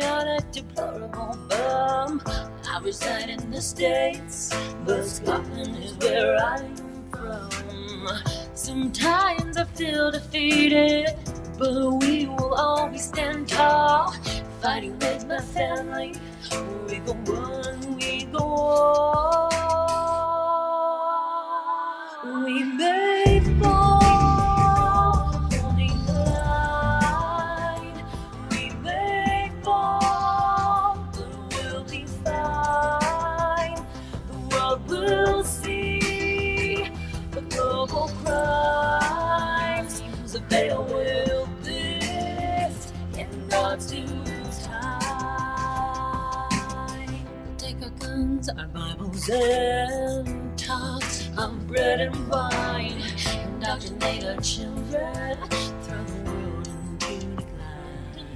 patriotic, deplorable bum. I reside in the States, but Scotland is where I'm from. Sometimes I feel defeated, but we will always stand tall. Fighting with my family, we go on, we go on. And talks of bread and wine. Indoctrinate our children, throw the world into decline.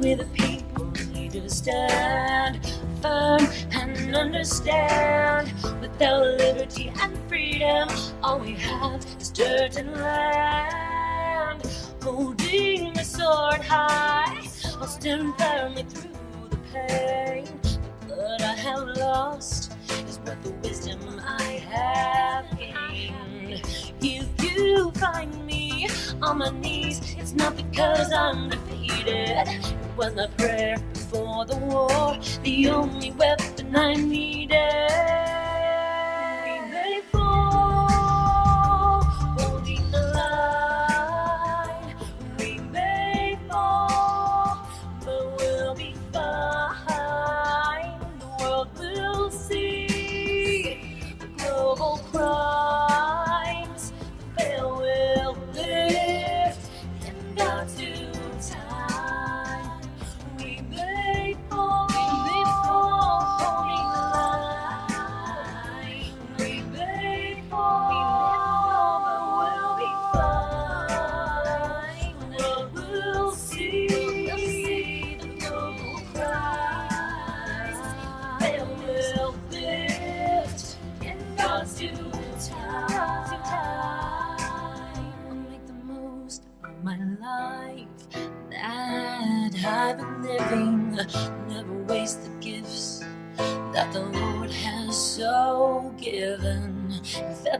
We the people need to stand firm and understand. Without liberty and freedom, all we have is dirt and land. Holding the sword high, I'll stand firmly through the pain. Have lost is what the wisdom I have gained. If you find me on my knees, it's not because I'm defeated. It was my prayer before the war, the only weapon I needed.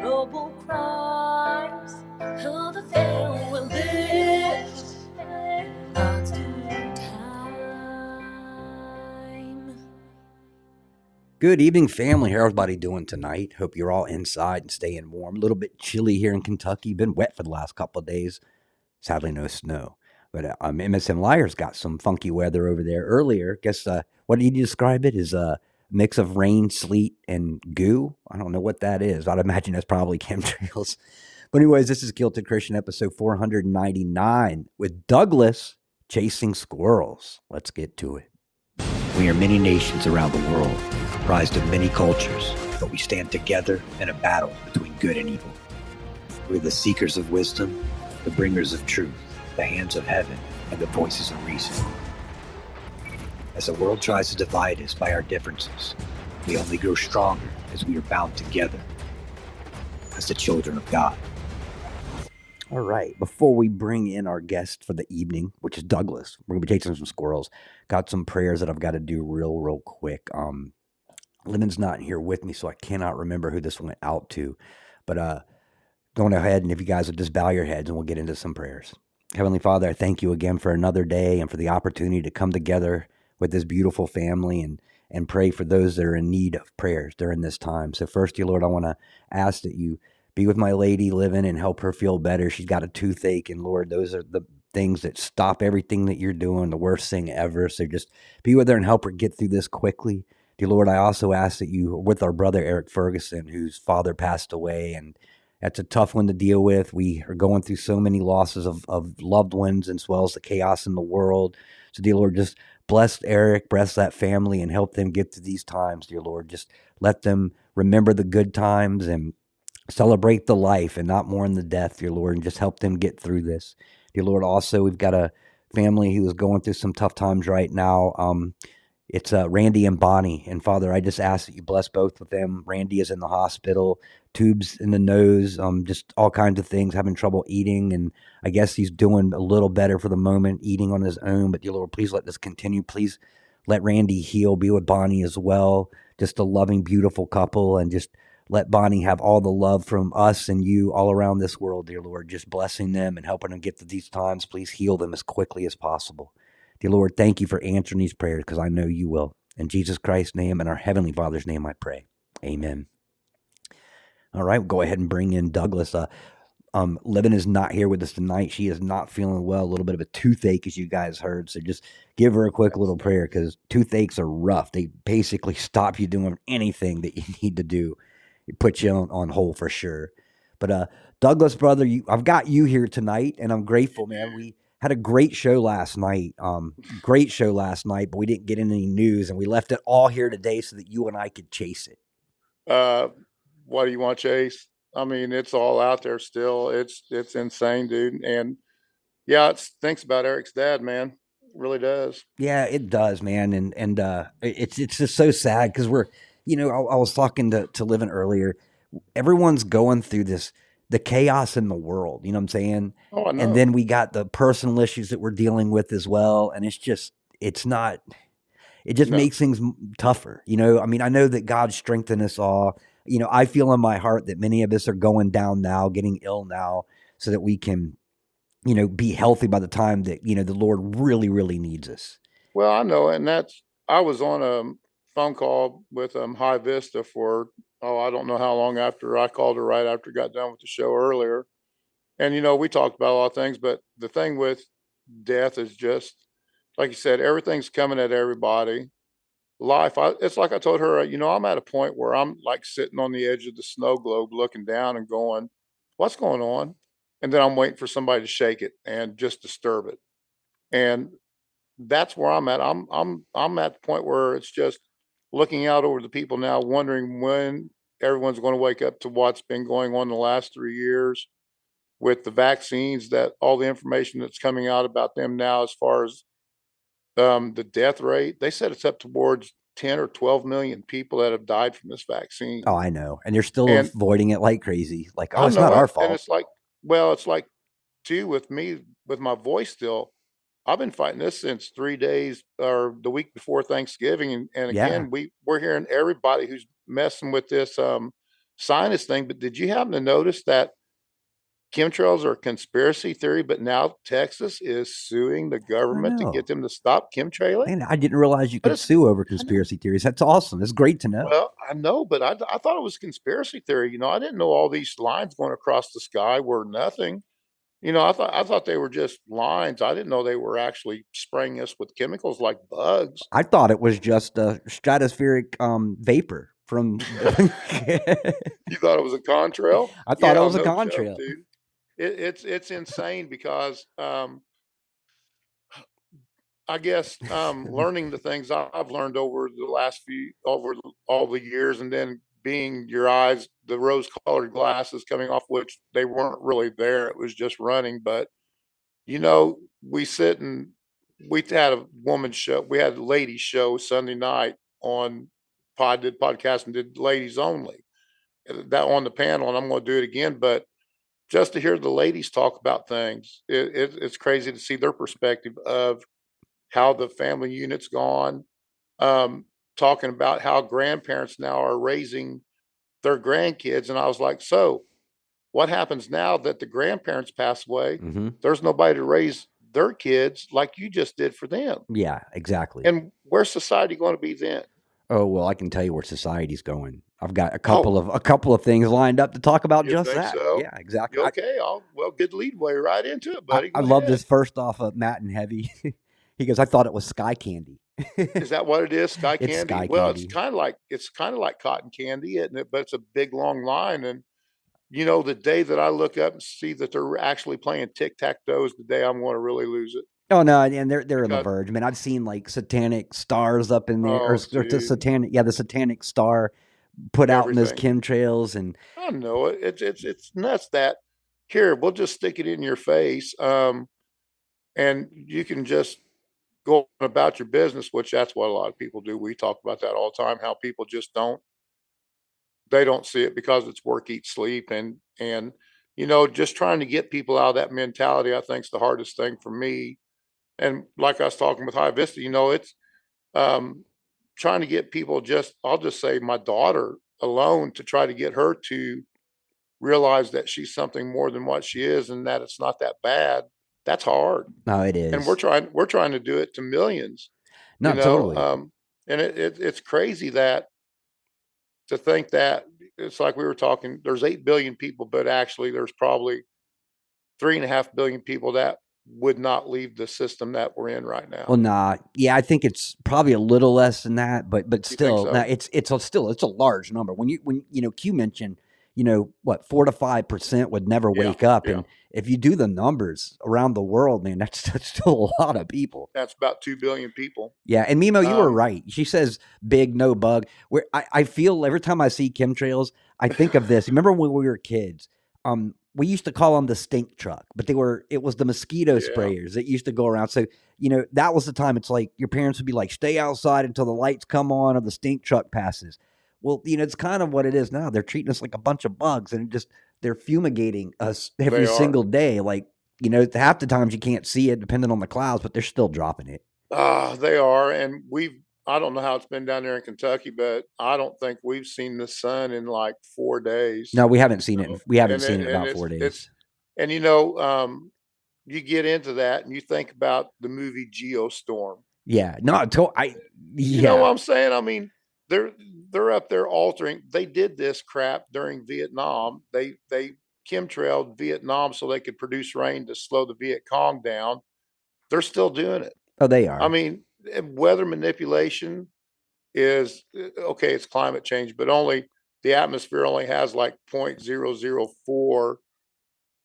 global crimes. The veil will lift. Good evening, family. How everybody doing tonight? Hope you're all inside and staying warm. A little bit chilly here in Kentucky. Been wet for the last couple of days. Sadly, no snow. But uh, um, MSM Liars got some funky weather over there earlier. Guess uh, what did you describe it as a mix of rain, sleet, and goo? I don't know what that is. I'd imagine that's probably chemtrails. But anyways, this is Kilted Christian episode 499 with Douglas chasing squirrels. Let's get to it. We are many nations around the world, comprised of many cultures, but we stand together in a battle between good and evil. We're the seekers of wisdom, the bringers of truth, the hands of heaven, and the voices of reason. As the world tries to divide us by our differences, we only grow stronger as we are bound together as the children of God. All right. Before we bring in our guest for the evening, which is Douglas, we're gonna be chasing some squirrels. Got some prayers that I've got to do real, real quick. Um, Lemon's not here with me, so I cannot remember who this went out to. But uh, going ahead and if you guys would just bow your heads and we'll get into some prayers. Heavenly Father, I thank you again for another day and for the opportunity to come together with this beautiful family and and pray for those that are in need of prayers during this time. So first, dear Lord, I want to ask that you be with my lady living and help her feel better. She's got a toothache, and Lord, those are the things that stop everything that you're doing, the worst thing ever. So just be with her and help her get through this quickly. Dear Lord, I also ask that you, with our brother Eric Ferguson, whose father passed away, and that's a tough one to deal with. We are going through so many losses of, of loved ones as well as the chaos in the world. So, dear Lord, just bless Eric, bless that family, and help them get through these times, dear Lord. Just let them remember the good times and celebrate the life and not mourn the death, dear Lord, and just help them get through this. Dear Lord, also, we've got a family who is going through some tough times right now. Um, it's uh, Randy and Bonnie. And Father, I just ask that you bless both of them. Randy is in the hospital, tubes in the nose, um, just all kinds of things, having trouble eating. And I guess he's doing a little better for the moment, eating on his own. But dear Lord, please let this continue. Please let Randy heal, be with Bonnie as well. Just a loving, beautiful couple, and just let Bonnie have all the love from us and you all around this world, dear Lord. Just blessing them and helping them get through these times. Please heal them as quickly as possible. Dear Lord, thank you for answering these prayers because I know you will. In Jesus Christ's name and our Heavenly Father's name, I pray. Amen. All right, we'll go ahead and bring in Douglas. Uh, um, Livin is not here with us tonight. She is not feeling well. A little bit of a toothache, as you guys heard. So just give her a quick little prayer because toothaches are rough. They basically stop you doing anything that you need to do. It puts you on, on hold for sure. But uh, Douglas, brother, you, I've got you here tonight, and I'm grateful, man. We had a great show last night. Um, great show last night, but we didn't get any news, and we left it all here today so that you and I could chase it. Uh, what do you want, Chase? I mean, it's all out there still. It's it's insane, dude. And yeah, it thinks about Eric's dad, man. It really does. Yeah, it does, man. And and uh, it's it's just so sad because we're, you know, I, I was talking to to Living earlier. Everyone's going through this the chaos in the world. You know what I'm saying? Oh, And then we got the personal issues that we're dealing with as well. And it's just, it's not, it just No. makes things tougher. You know, I mean, I know that God strengthened us all. You know, I feel in my heart that many of us are going down now, getting ill now, so that we can, you know, be healthy by the time that, you know, the Lord really, really needs us. Well, I know, and that's I was on a phone call with um High Vista for oh I don't know how long after I called her right after I got done with the show earlier, and you know we talked about a lot of things, but the thing with death is just like you said, everything's coming at everybody. Life, I, it's like I told her, you know, I'm at a point where I'm like sitting on the edge of the snow globe, looking down and going, "What's going on?" And then I'm waiting for somebody to shake it and just disturb it, and that's where I'm at. I'm I'm I'm at the point where it's just looking out over the people now, wondering when everyone's going to wake up to what's been going on the last three years with the vaccines. That all the information that's coming out about them now, as far as um, the death rate, they said it's up towards ten or twelve million people that have died from this vaccine. Oh, I know. And they're still And- avoiding it like crazy. Like, oh, it's know not our And it's like, well, it's like too with me with my voice still. I've been fighting this since three days or the week before Thanksgiving, and, and Yeah. again, we we're hearing everybody who's messing with this um, sinus thing. But did you happen to notice that chemtrails are a conspiracy theory? But now Texas is suing the government to get them to stop chemtrailing. And I didn't realize you could sue over conspiracy theories. That's awesome. That's great to know. Well, I know, but I, I thought it was conspiracy theory. You know, I didn't know all these lines going across the sky were nothing. You know, I thought I thought they were just lines. I didn't know they were actually spraying us with chemicals like bugs. I thought it was just a stratospheric um, vapor from. You thought it was a contrail? I thought it was a no joke, contrail. dude. It, it's it's insane because um, I guess um, learning the things I've learned over the last few over all the years, and then being your eyes, the rose-colored glasses coming off, which they weren't really there; it was just running. But you know, we sit and we had a woman show, we had a ladies show Sunday night on Pod did podcast and did ladies only that on the panel, and I'm going to do it again, but just to hear the ladies talk about things, it, it, it's crazy to see their perspective of how the family unit's gone. Um, talking about how grandparents now are raising their grandkids, and I was like, so what happens now that the grandparents pass away? hmm There's nobody to raise their kids like you just did for them. Yeah, exactly. And where's society going to be then? Oh well, I can tell you where society's going. I've got a couple of a couple of things lined up to talk about You just that. so? Yeah, exactly. I- Okay, I'll, well, good leadway right into it, buddy. I Go love this first off of Matt and Heavy. he goes, I thought it was sky candy. Is that what it is? Sky candy. sky well, candy. it's kind of like it's kind of like cotton candy, isn't it? But it's a big long line, and you know, the day that I look up and see that they're actually playing tic tac toe is the day I'm going to really lose it. Oh no, and they're they're in the verge. I mean, I've seen like satanic stars up in there, or, Oh, s- or the satanic, yeah, the satanic star put out in those Everything. chemtrails, and I know it. It's it's it's nuts that here we'll just stick it in your face, um, and you can just go about your business, which that's what a lot of people do. We talk about that all the time. How people just don't they don't see it because it's work, eat, sleep, and and you know just trying to get people out of that mentality. I think is the hardest thing for me. And like I was talking with High Vista, you know, it's um, trying to get people just I'll just say my daughter alone to try to get her to realize that she's something more than what she is and that it's not that bad. That's hard. no, it is. And we're trying we're trying to do it to millions. no, you know, totally. Um, and it, it it's crazy that to think that it's like we were talking. There's eight billion people, but actually there's probably three and a half billion people that would not leave the system that we're in right now. Well, nah, yeah, I think it's probably a little less than that, but but still, so? nah, it's it's a, still it's a large number. When you when you know Q mentioned, you know what four to five percent would never Yeah, wake up, yeah. and if you do the numbers around the world, man, that's, that's still a lot of people. That's about two billion people. Yeah, and Mimo, you were Um, right. She says big, no bug. Where I, I feel every time I see chemtrails, I think of this. Remember when we were kids? Um, we used to call them the stink truck, but they were it was the mosquito Yeah. sprayers that used to go around. So you know that was the time. It's like your parents would be like, "Stay outside until the lights come on or the stink truck passes." Well, you know it's kind of what it is now. They're treating us like a bunch of bugs, and just they're fumigating us every single day. Like you know, half the times you can't see it, depending on the clouds, but they're still dropping it. Ah, they are, and we've. I don't know how it's been down there in Kentucky, but I don't think we've seen the sun in like four days. No, we haven't seen it. in- We haven't And seen it- it in about four days. And you know, um, you get into that, and you think about the movie Geostorm. yeah, no, I You yeah, know what I'm saying? I mean, they're they're up there altering. They did this crap during Vietnam. They they chemtrailed Vietnam so they could produce rain to slow the Viet Cong down. They're still doing it. oh, they are. I mean, eh, weather manipulation is eh, okay. It's climate change, but only the atmosphere only has like 0.004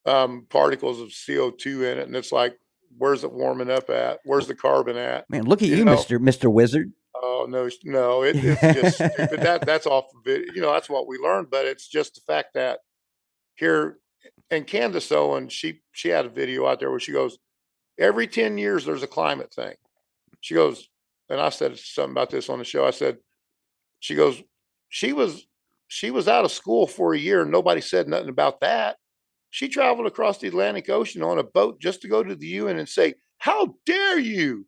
um, particles of CO2 in it, and it's like, where's it warming up at? Where's the carbon at? man, look at you you, know- Mister Mister Wizard. Oh no, no, it, it's just stupid. That that's off. You know, that's what we learned, but it's just the fact that here and Candace Owen, she she had a video out there where she goes, every 10 years there's a climate thing. She goes, and I said something about this on the show. I said, she goes, she was she was out of school for a year and nobody said nothing about that. She traveled across the Atlantic Ocean on a boat just to go to the UN and say, How dare you?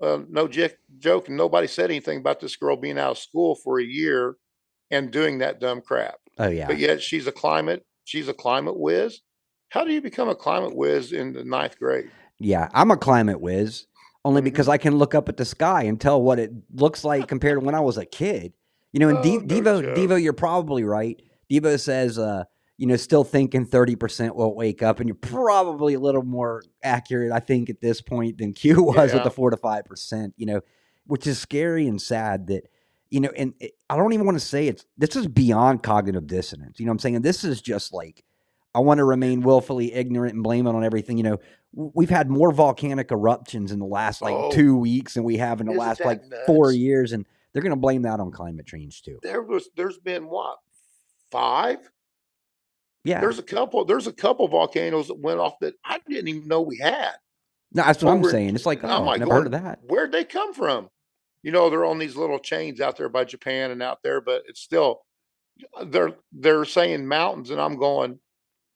Uh, no j- joke, nobody said anything about this girl being out of school for a year and doing that dumb crap. Oh yeah, But yet she's a climate, she's a climate whiz. How do you become a climate whiz in the ninth grade? yeah. I'm a climate whiz only Mhm. because I can look up at the sky and tell what it looks like compared to when I was a kid. You know, and Oh, D- no Devo, joke. Devo, you're probably right. Devo says, uh, you know, still thinking 30% won't wake up, and you're probably a little more accurate, I think, at this point than Q was with the four to five percent. You know, which is scary and sad that you know, and it, I don't even want to say it's this is beyond cognitive dissonance. You know what I'm saying? This is just like I want to remain willfully ignorant and blame it on everything. You know, we've had more volcanic eruptions in the last like Oh. two weeks than we have in the last like four years, and they're going to blame that on climate change too. There was there's been what five? Yeah, There's a couple, there's a couple volcanoes that went off that I didn't even know we had. no, that's what I'm saying. It's like oh, like never heard of that. Where'd they come from? You know, they're on these little chains out there by Japan and out there, but it's still they're they're saying mountains, and I'm going,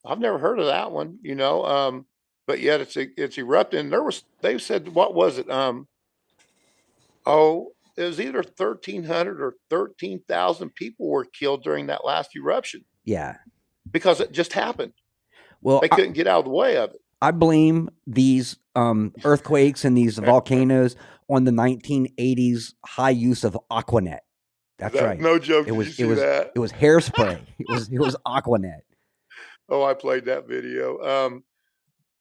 I've never heard of that one, you know. Um, but yet it's it's erupting. There was they said what was it? Um, oh, it was either thirteen hundred or thirteen thousand people were killed during that last eruption Yeah. Because it just happened. Well, They couldn't get out of the way of it. I blame these um, earthquakes and these volcanoes on the 1980s high use of Aquanet. That's That- right. No joke. It was- it was- that? It was hairspray. it was it was Aquanet. Oh, I played that video. Um,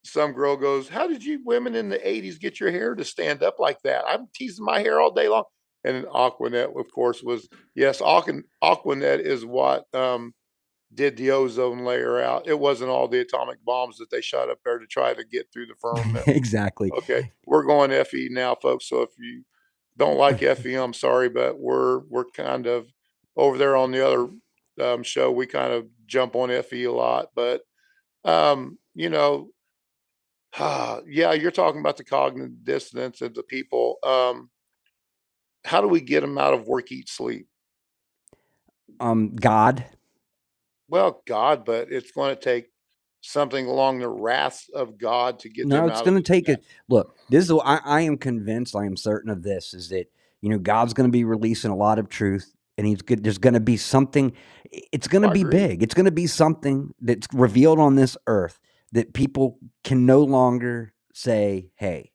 some girl goes, "How did you women in the '80s get your hair to stand up like that?" I'm teasing my hair all day long. And Aquanet, of course, was yes. Aquanet is what um, did the ozone layer out. It wasn't all the atomic bombs that they shot up there to try to get through the firmament. exactly. Okay, we're going FE now, folks. So if you don't like FE, I'm sorry, but we're we're kind of over there on the other um, show. We kind of jump on FE a lot, but um, you know, yeah, you're talking about the cognitive dissonance of the people. Um, how do we get them out of work, eat, sleep? Um, God. Well, God, but it's going to take something along the wrath of God to get No, it's going to take it. Look, this is. I, I am convinced. I am certain of this. Is that you know God's going to be releasing a lot of truth, and He's good. There's going to be something. It's going to be big. It's going to be something that's revealed on this earth that people can no longer say, "Hey,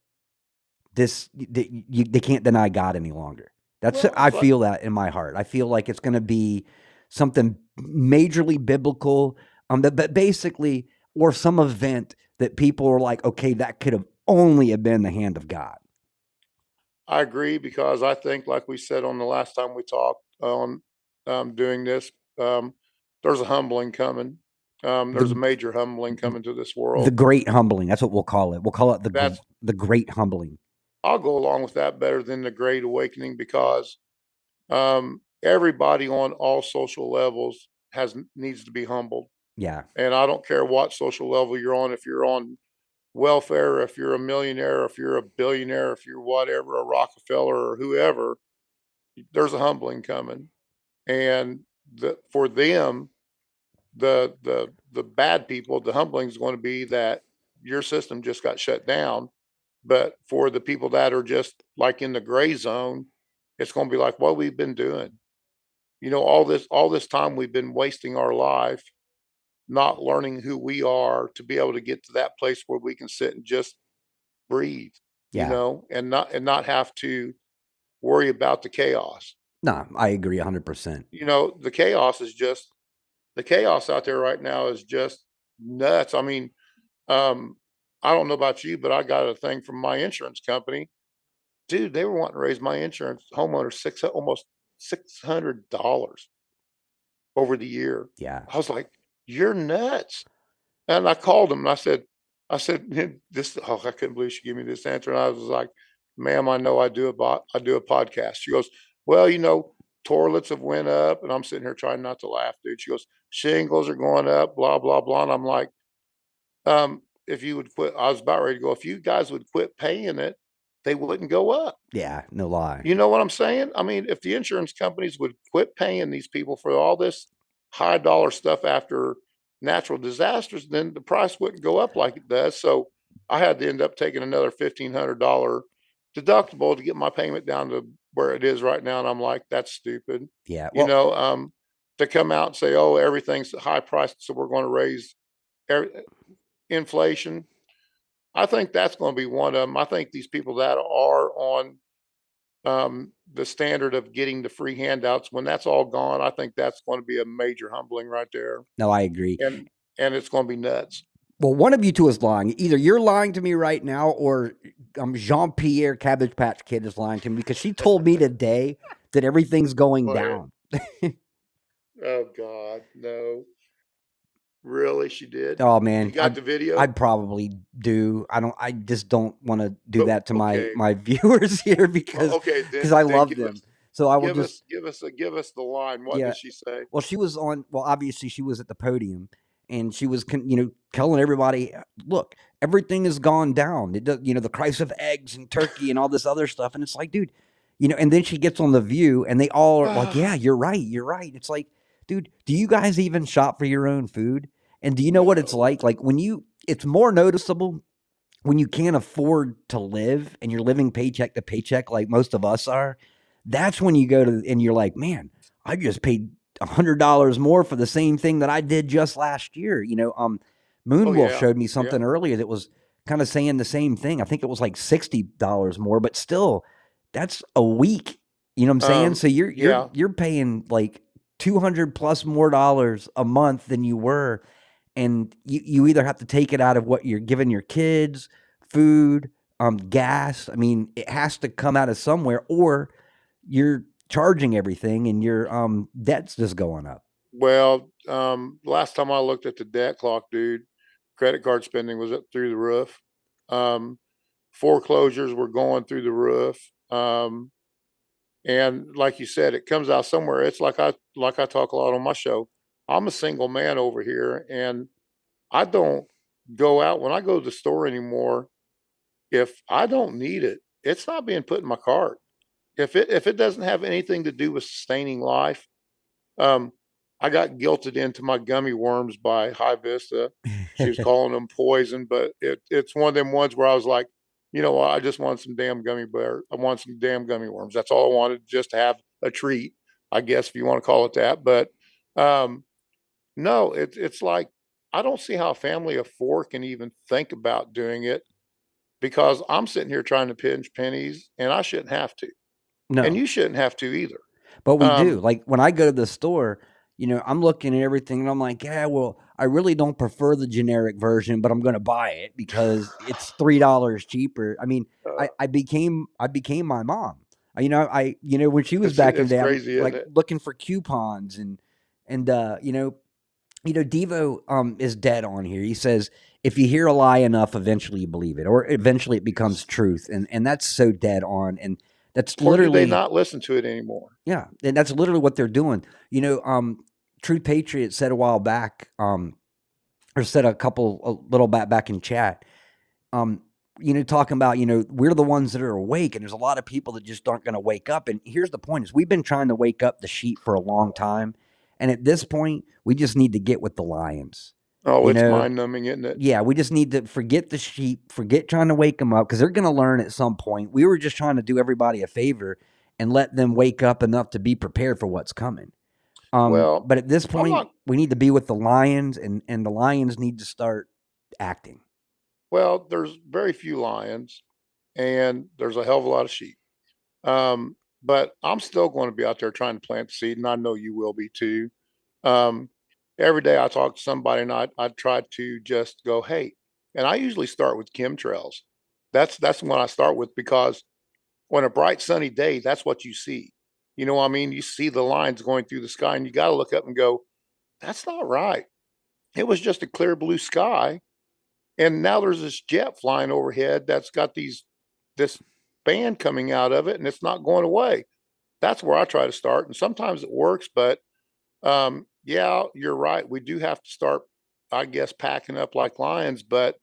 this." That you, they can't deny God any longer. That's. Well, I feel that in my heart. I feel like it's going to be something majorly biblical. Um, but, but basically, or some event that people are like, okay, that could have only have been the hand of God. I agree because I think, like we said on the last time we talked on um, doing this, um, there's a humbling coming. Um, there's The- a major humbling coming to this world. The great humbling. That's what we'll call it. We'll call it the That's- the great humbling. I'll go along with that better than the Great Awakening because um, everybody on all social levels has needs to be humbled, Yeah. and I don't care what social level you're on. If you're on welfare, if you're a millionaire, if you're a billionaire, if you're whatever, a Rockefeller or whoever, there's a humbling coming, and the, for them, the the the bad people, the humbling is going to be that your system just got shut down. But for the people that are just like in the gray zone, it's going to be like what we've been doing. You know, all this all this time we've been wasting our life not learning who we are to be able to get to that place where we can sit and just breathe, Yeah. you know, and not and not have to worry about the chaos. No, I agree 100%. You know, the chaos is just the chaos out there right now is just nuts. I mean, um, I don't know about you, but I got a thing from my insurance company. Dude, they were wanting to raise my insurance homeowner six almost six hundred dollars over the year. Yeah. I was like, "You're nuts!" And I called him and I said, "I said this." Oh, I couldn't believe she gave me this answer. And I was like, "Ma'am, I know I do a bot, I do a podcast." She goes, "Well, you know, toilets have went up," and I'm sitting here trying not to laugh, dude. She goes, "Shingles are going up, blah blah blah," and I'm like, "Um, if you would quit," I was about ready to go. If you guys would quit paying it, they wouldn't go up. Yeah. No lie. You know what I'm saying? I mean, if the insurance companies would quit paying these people for all this high dollar stuff after natural disasters, then the price wouldn't go up like it does. So I had to end up taking another fifteen hundred dollar deductible to get my payment down to where it is right now. And I'm like, that's stupid. yeah. You know, um, to come out and say, oh, everything's high priced, so we're going to raise every, inflation. I think that's going to be one of them. I think these people that are on um, the standard of getting the free handouts, when that's all gone, I think that's going to be a major humbling right there, no, I agree. and and it's going to be nuts. Well, one of you two is lying. Either you're lying to me right now, or um, Jean Pierre Cabbage Patch Kid is lying to me because she told me today that everything's going down. Oh God, no! Really, she did. Oh you man, got I, the video? I probably do. I don't. I just don't want to do Oh, that to my okay. my viewers here Well, because oh, okay, because I love them. us- So I will give just us, give us, a, give us the line. What Yeah. did she say? Well, she was on. Well, obviously, she was at the podium, and she was, you know, telling everybody, "Look, everything has gone down. It does, you know, the price of eggs and turkey and all this other stuff." And it's like, dude, you know. And then she gets on the View, and they all are like, "Yeah, you're right. You're right." It's like, dude, do you guys even shop for your own food? And do you know what it's like? Like when you, it's more noticeable when you can't afford to live and you're living paycheck to paycheck, like most of us are. That's when you go to, and you're like, man, I just paid a hundred dollars more for the same thing that I did just last year. You know, um, Moonwolf yeah, showed me yeah. something earlier that was kind of saying the same thing. I think it was like sixty dollars more, but still, that's a week. You know what I'm saying? Um, so you're you're yeah. you're paying like 200 plus more dollars a month than you were and you, you either have to take it out of what you're giving your kids, food, um gas. I mean, it has to come out of somewhere or you're charging everything and your um debt's just going up. Well, um, last time I looked at the debt clock, dude, credit card spending was up through the roof. Um, foreclosures were going through the roof. Um, and like you said, it comes out somewhere. It's like I like I talk a lot on my show. I'm a single man over here, and I don't go out when I go to the store anymore. If I don't need it, it's not being put in my cart. If it if it doesn't have anything to do with sustaining life, um, I got guilted into my gummy worms by High Vista. She was calling them poison, but it it's one of them ones where I was like, you know what, I just want some damn gummy bear. I want some damn gummy worms. That's all I wanted, just to have a treat, I guess if you want to call it that. But um, no, it's it's like I don't see how a family of four can even think about doing it because I'm sitting here trying to pinch pennies and I shouldn't have to. no. And you shouldn't have to either. But we Um, do. Like when I go to the store, you know, I'm looking at everything and I'm like, yeah, well, I really don't prefer the generic version, but I'm going to buy it because it's three dollars cheaper. I mean, Uh, I, I became I became my mom. I, you know, I you know when she was It's- back in it's the day, crazy, like it? looking for coupons and and uh, you know, you know, Devo um is dead on here. He says if you hear a lie enough, eventually you believe it, or eventually it becomes truth, and and that's so dead on, and that's or literally they not listen to it anymore? yeah, and that's literally what they're doing. You know, um, Truth Patriot said a while back, um, or said a couple a little back back in chat, um, you know, talking about you know we're the ones that are awake, and there's a lot of people that just aren't going to wake up. And here's the point: is we've been trying to wake up the sheep for a long time, and at this point, we just need to get with the lions. Oh, You it's know, mind numbing, isn't it? Yeah, we just need to forget the sheep, forget trying to wake them up because they're going to learn at some point. We were just trying to do everybody a favor and let them wake up enough to be prepared for what's coming. Um, Well, but at this point, not- we need to be with the lions, and and the lions need to start acting. Well, there's very few lions and there's a hell of a lot of sheep. Um, but I'm still going to be out there trying to plant the seed, and I know you will be too. Um, every day I talk to somebody and I, I try to just go, hey, and I usually start with chemtrails. That's that's when I start with because on a bright sunny day, that's what you see. You know what I mean? You see the lines going through the sky, and you got to look up and go, that's not right. It was just a clear blue sky and now there's this jet flying overhead that's got these this band coming out of it and it's not going away that's where i try to start and sometimes it works but um yeah you're right we do have to start i guess packing up like lions but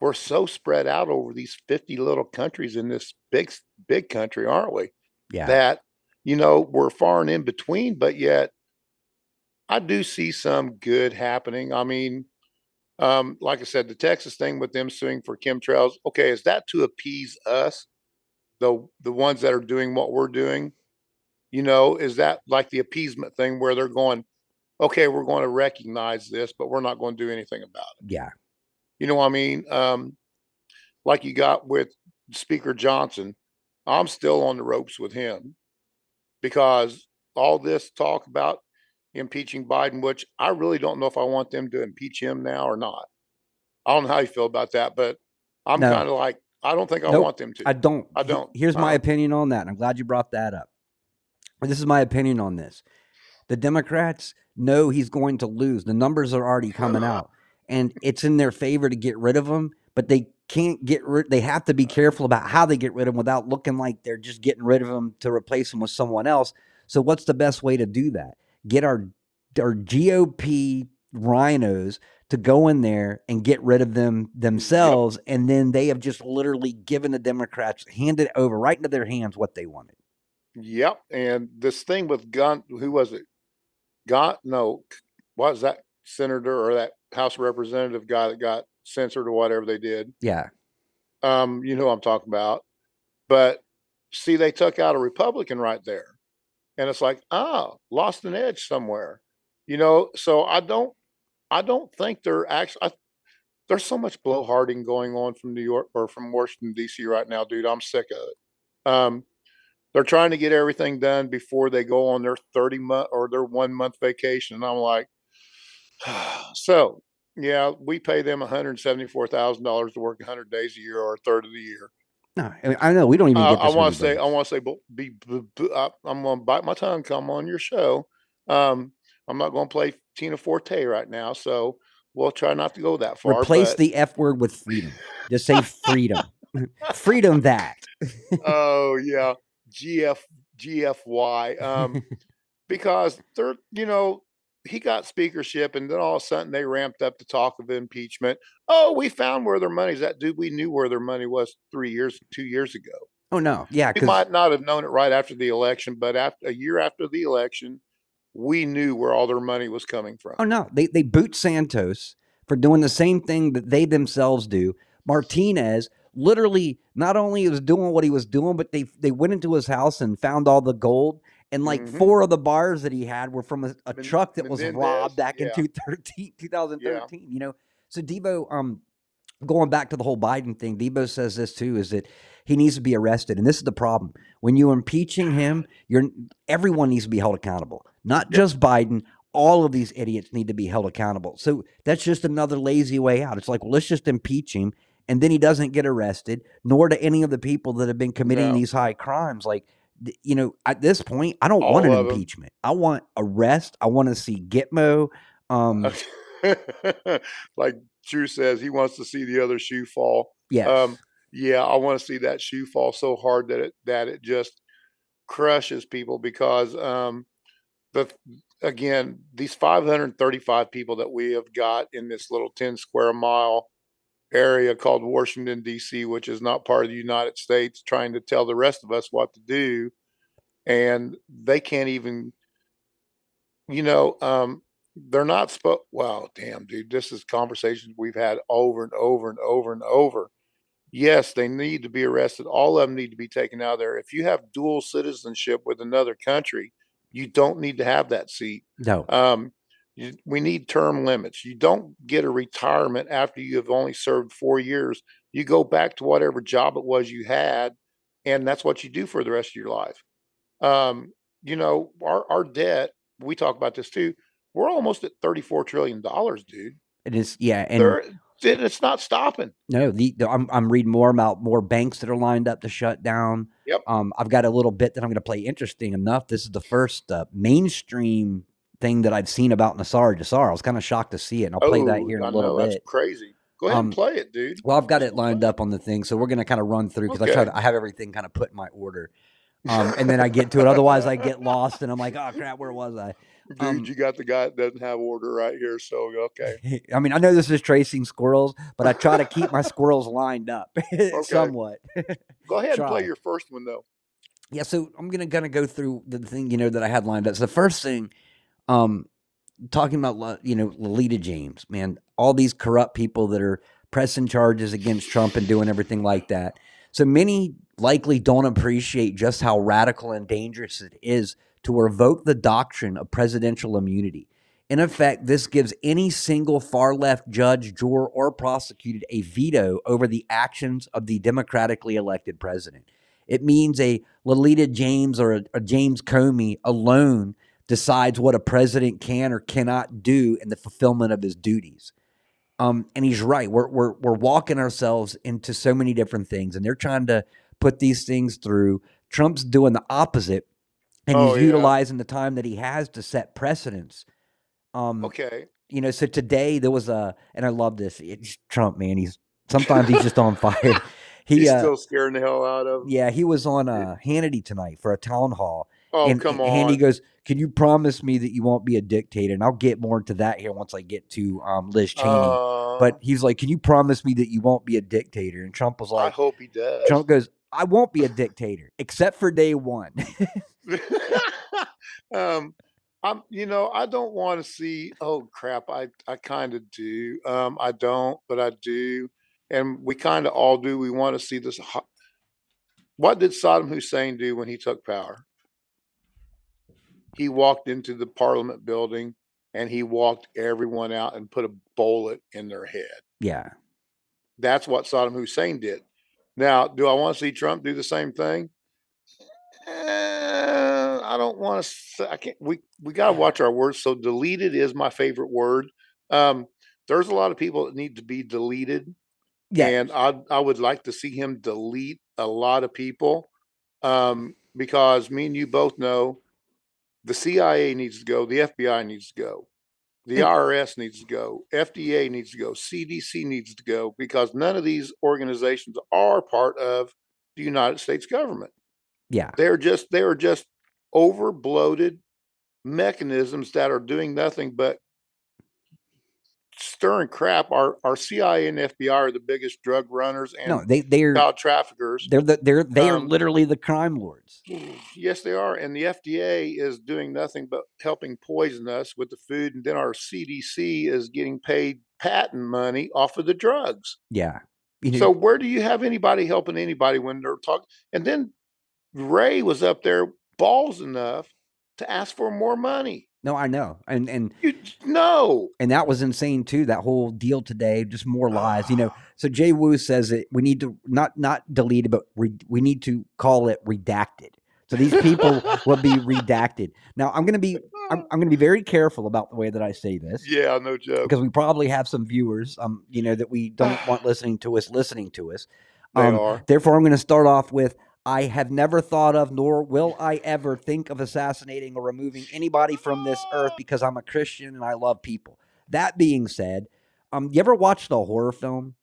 we're so spread out over these 50 little countries in this big big country aren't we Yeah, that you know we're far and in between but yet i do see some good happening i mean um, like I said, the Texas thing with them suing for chemtrails. Okay, is that to appease us, the the ones that are doing what we're doing? You know, is that like the appeasement thing where they're going, okay, we're going to recognize this, but we're not going to do anything about it. yeah, You know what I mean? Um, like you got with Speaker Johnson, I'm still on the ropes with him because all this talk about impeaching Biden, which I really don't know if I want them to impeach him now or not. I don't know how you feel about that, but I'm No. kind of like, I don't think I Nope, want them to. I don't. I don't. Here's my Uh-uh. opinion on that. and I'm glad you brought that up. This is my opinion on this. The Democrats know he's going to lose. The numbers are already coming out, and it's in their favor to get rid of him. But they can't get rid. They have to be careful about how they get rid of him without looking like they're just getting rid of him to replace him with someone else. So, what's the best way to do that? Get our our GOP RINOs to go in there and get rid of them themselves, and then they have just literally given the Democrats handed over right into their hands what they wanted. Yep. And this thing with Gun, who was it? Gun, no, was that senator or that House representative guy that got censored or whatever they did? Yeah, Um, you know I'm talking about. But see, they took out a Republican right there. And it's like, ah, lost an edge somewhere. You know, so I don't I don't think they're actually I, there's so much blowharding going on from New York or from Washington DC right now, dude. I'm sick of it. Um, they're trying to get everything done before they go on their 30 month or their one month vacation. And I'm like, so yeah, we pay them $174,000 to work 100 days a year or a third of the year. No, I, mean, I know we don't even. Uh, I want to say, I want to say, be, b- b- I- I'm going to bite my tongue. Come on your show. Um, I'm not going to play Tina Forte right now, so we'll try not to go that far. Replace but- the F word with freedom. Just say freedom. freedom that. oh yeah, GF GFY. Um, because they're you know he got speakership, and then all of a sudden they ramped up the talk of impeachment. Oh, we found where their money's at, dude. We knew where their money was three years, two years ago. Oh no, yeah, We might not have known it right after the election, but after a year after the election, we knew where all their money was coming from. oh no, they they boot Santos for doing the same thing that they themselves do. Martinez literally not only he was doing what he was doing, but they they went into his house and found all the gold. And like Mhm. four of the bars that he had were from a, a truck that was robbed back in yeah. 2013, 2013. You know, so Devo, um, going back to the whole Biden thing, Devo says this too: is that he needs to be arrested, and this is the problem. When you're impeaching him, you're everyone needs to be held accountable, not Yep. just Biden. All of these idiots need to be held accountable. So that's just another lazy way out. It's like, well, let's just impeach him, and then he doesn't get arrested, nor do any of the people that have been committing No. these high crimes. Like, you know, at this point, I don't All want an impeachment. I want arrest. I want to see Gitmo. Um, like Drew says, he wants to see the other shoe fall. yes. Um, yeah, I want to see that shoe fall so hard that it that it just crushes people because um, the again these 535 people that we have got in this little 10 square mile area called Washington D.C., which is not part of the United States, trying to tell the rest of us what to do, and they can't even, you know, um, they're not spo Wow, damn, dude, this is conversations we've had over and over and over and over yes, they need to be arrested. All of them need to be taken out of there. If you have dual citizenship with another country, you don't need to have that seat. no. Um, you, we need term limits. You don't get a retirement after you have only served four years. You go back to whatever job it was you had, and that's what you do for the rest of your life. Um, you know, our, our debt, we talk about this too. We're almost at $34 trillion, dude. It is. Yeah. And There, it's not stopping. No, the, the I'm I'm reading more about more banks that are lined up to shut down. Yep. Um, I've got a little bit that I'm going to play. Interesting enough, this is the first uh, mainstream thing that I've seen about NESARA GESARA. I was kind of shocked to see it, and I'll play that Oh, here in I a little know, bit. That's crazy. Go ahead Um, and play it, dude. Well, I've got it lined up on the thing, so we're going to kind of run through because I try to I have everything kind of put in my order, um, and then I get to it. Otherwise, I get lost, and I'm like, oh crap, where was I? Dude, um, you got the guy that doesn't have order right here. So okay. I mean, I know this is chasing squirrels, but I try to keep my squirrels lined up somewhat. Go ahead and play your first one though. Yeah, so I'm gonna kind of go through the thing you know that I had lined up. So the first thing, um, talking about you know Lolita James, man, all these corrupt people that are pressing charges against Trump and doing everything like that. So many likely don't appreciate just how radical and dangerous it is to revoke the doctrine of presidential immunity. In effect, this gives any single far left judge, juror, or prosecuted a veto over the actions of the democratically elected president. It means a Lolita James or a, a James Comey alone decides what a president can or cannot do in the fulfillment of his duties. Um, and he's right. We're, we're, we're walking ourselves into so many different things, and they're trying to put these things through. Trump's doing the opposite, and Oh, he's yeah. utilizing the time that he has to set precedents. Um, Okay. you know, so today there was a, and I love this. It's Trump, man. He's sometimes he's just on fire. He, He's uh, still scaring the hell out of. 'em. yeah, he was on uh, Hannity tonight for a town hall, Oh and come and he goes, "Can you promise me that you won't be a dictator?" And I'll get more into that here once I get to um, Liz Cheney. Uh, but he's like, "Can you promise me that you won't be a dictator?" And Trump was like, I hope he does. "Trump goes, I won't be a dictator except for day one." um, I'm, you know, I don't want to see. Oh crap! I, I kind of do. Um, I don't, but I do, and we kind of all do. We want to see this. ho- What did Saddam Hussein do when he took power? He walked into the Parliament building and he walked everyone out and put a bullet in their head. yeah, That's what Saddam Hussein did. Now, do I want to see Trump do the same thing? Eh, I don't want to say, I can't, we, we got to watch our words. So deleted is my favorite word. Um, there's a lot of people that need to be deleted. Yeah. And I, I would like to see him delete a lot of people. Um, because me and you both know the CIA needs to go, the FBI needs to go, the IRS needs to go, FDA needs to go, CDC needs to go, because none of these organizations are part of the United States government. yeah. They're just they are just over bloated mechanisms that are doing nothing but stirring crap. Our our CIA and FBI are the biggest drug runners and No, they they're child traffickers. they're the, they're they are Um, literally the crime lords. Yes, they are. And the FDA is doing nothing but helping poison us with the food. And then our CDC is getting paid patent money off of the drugs. Yeah. You know, So where do you have anybody helping anybody when they're talking? And then Wray was up there balls enough to ask for more money. No, I know, and and You no. and that was insane too. That whole deal today, just more lies. You know, so Jay Wu says that we need to not not delete it, but re, we need to call it redacted. So these people will be redacted. Now I'm going to be I'm, I'm going to be very careful about the way that I say this Yeah, no joke. because we probably have some viewers, um, you know, that we don't want listening to us listening to us. They Um, are. Therefore, I'm going to start off with I have never thought of, nor will I ever think of assassinating or removing anybody from this earth because I'm a Christian and I love people. That being said, um, you ever watched a horror film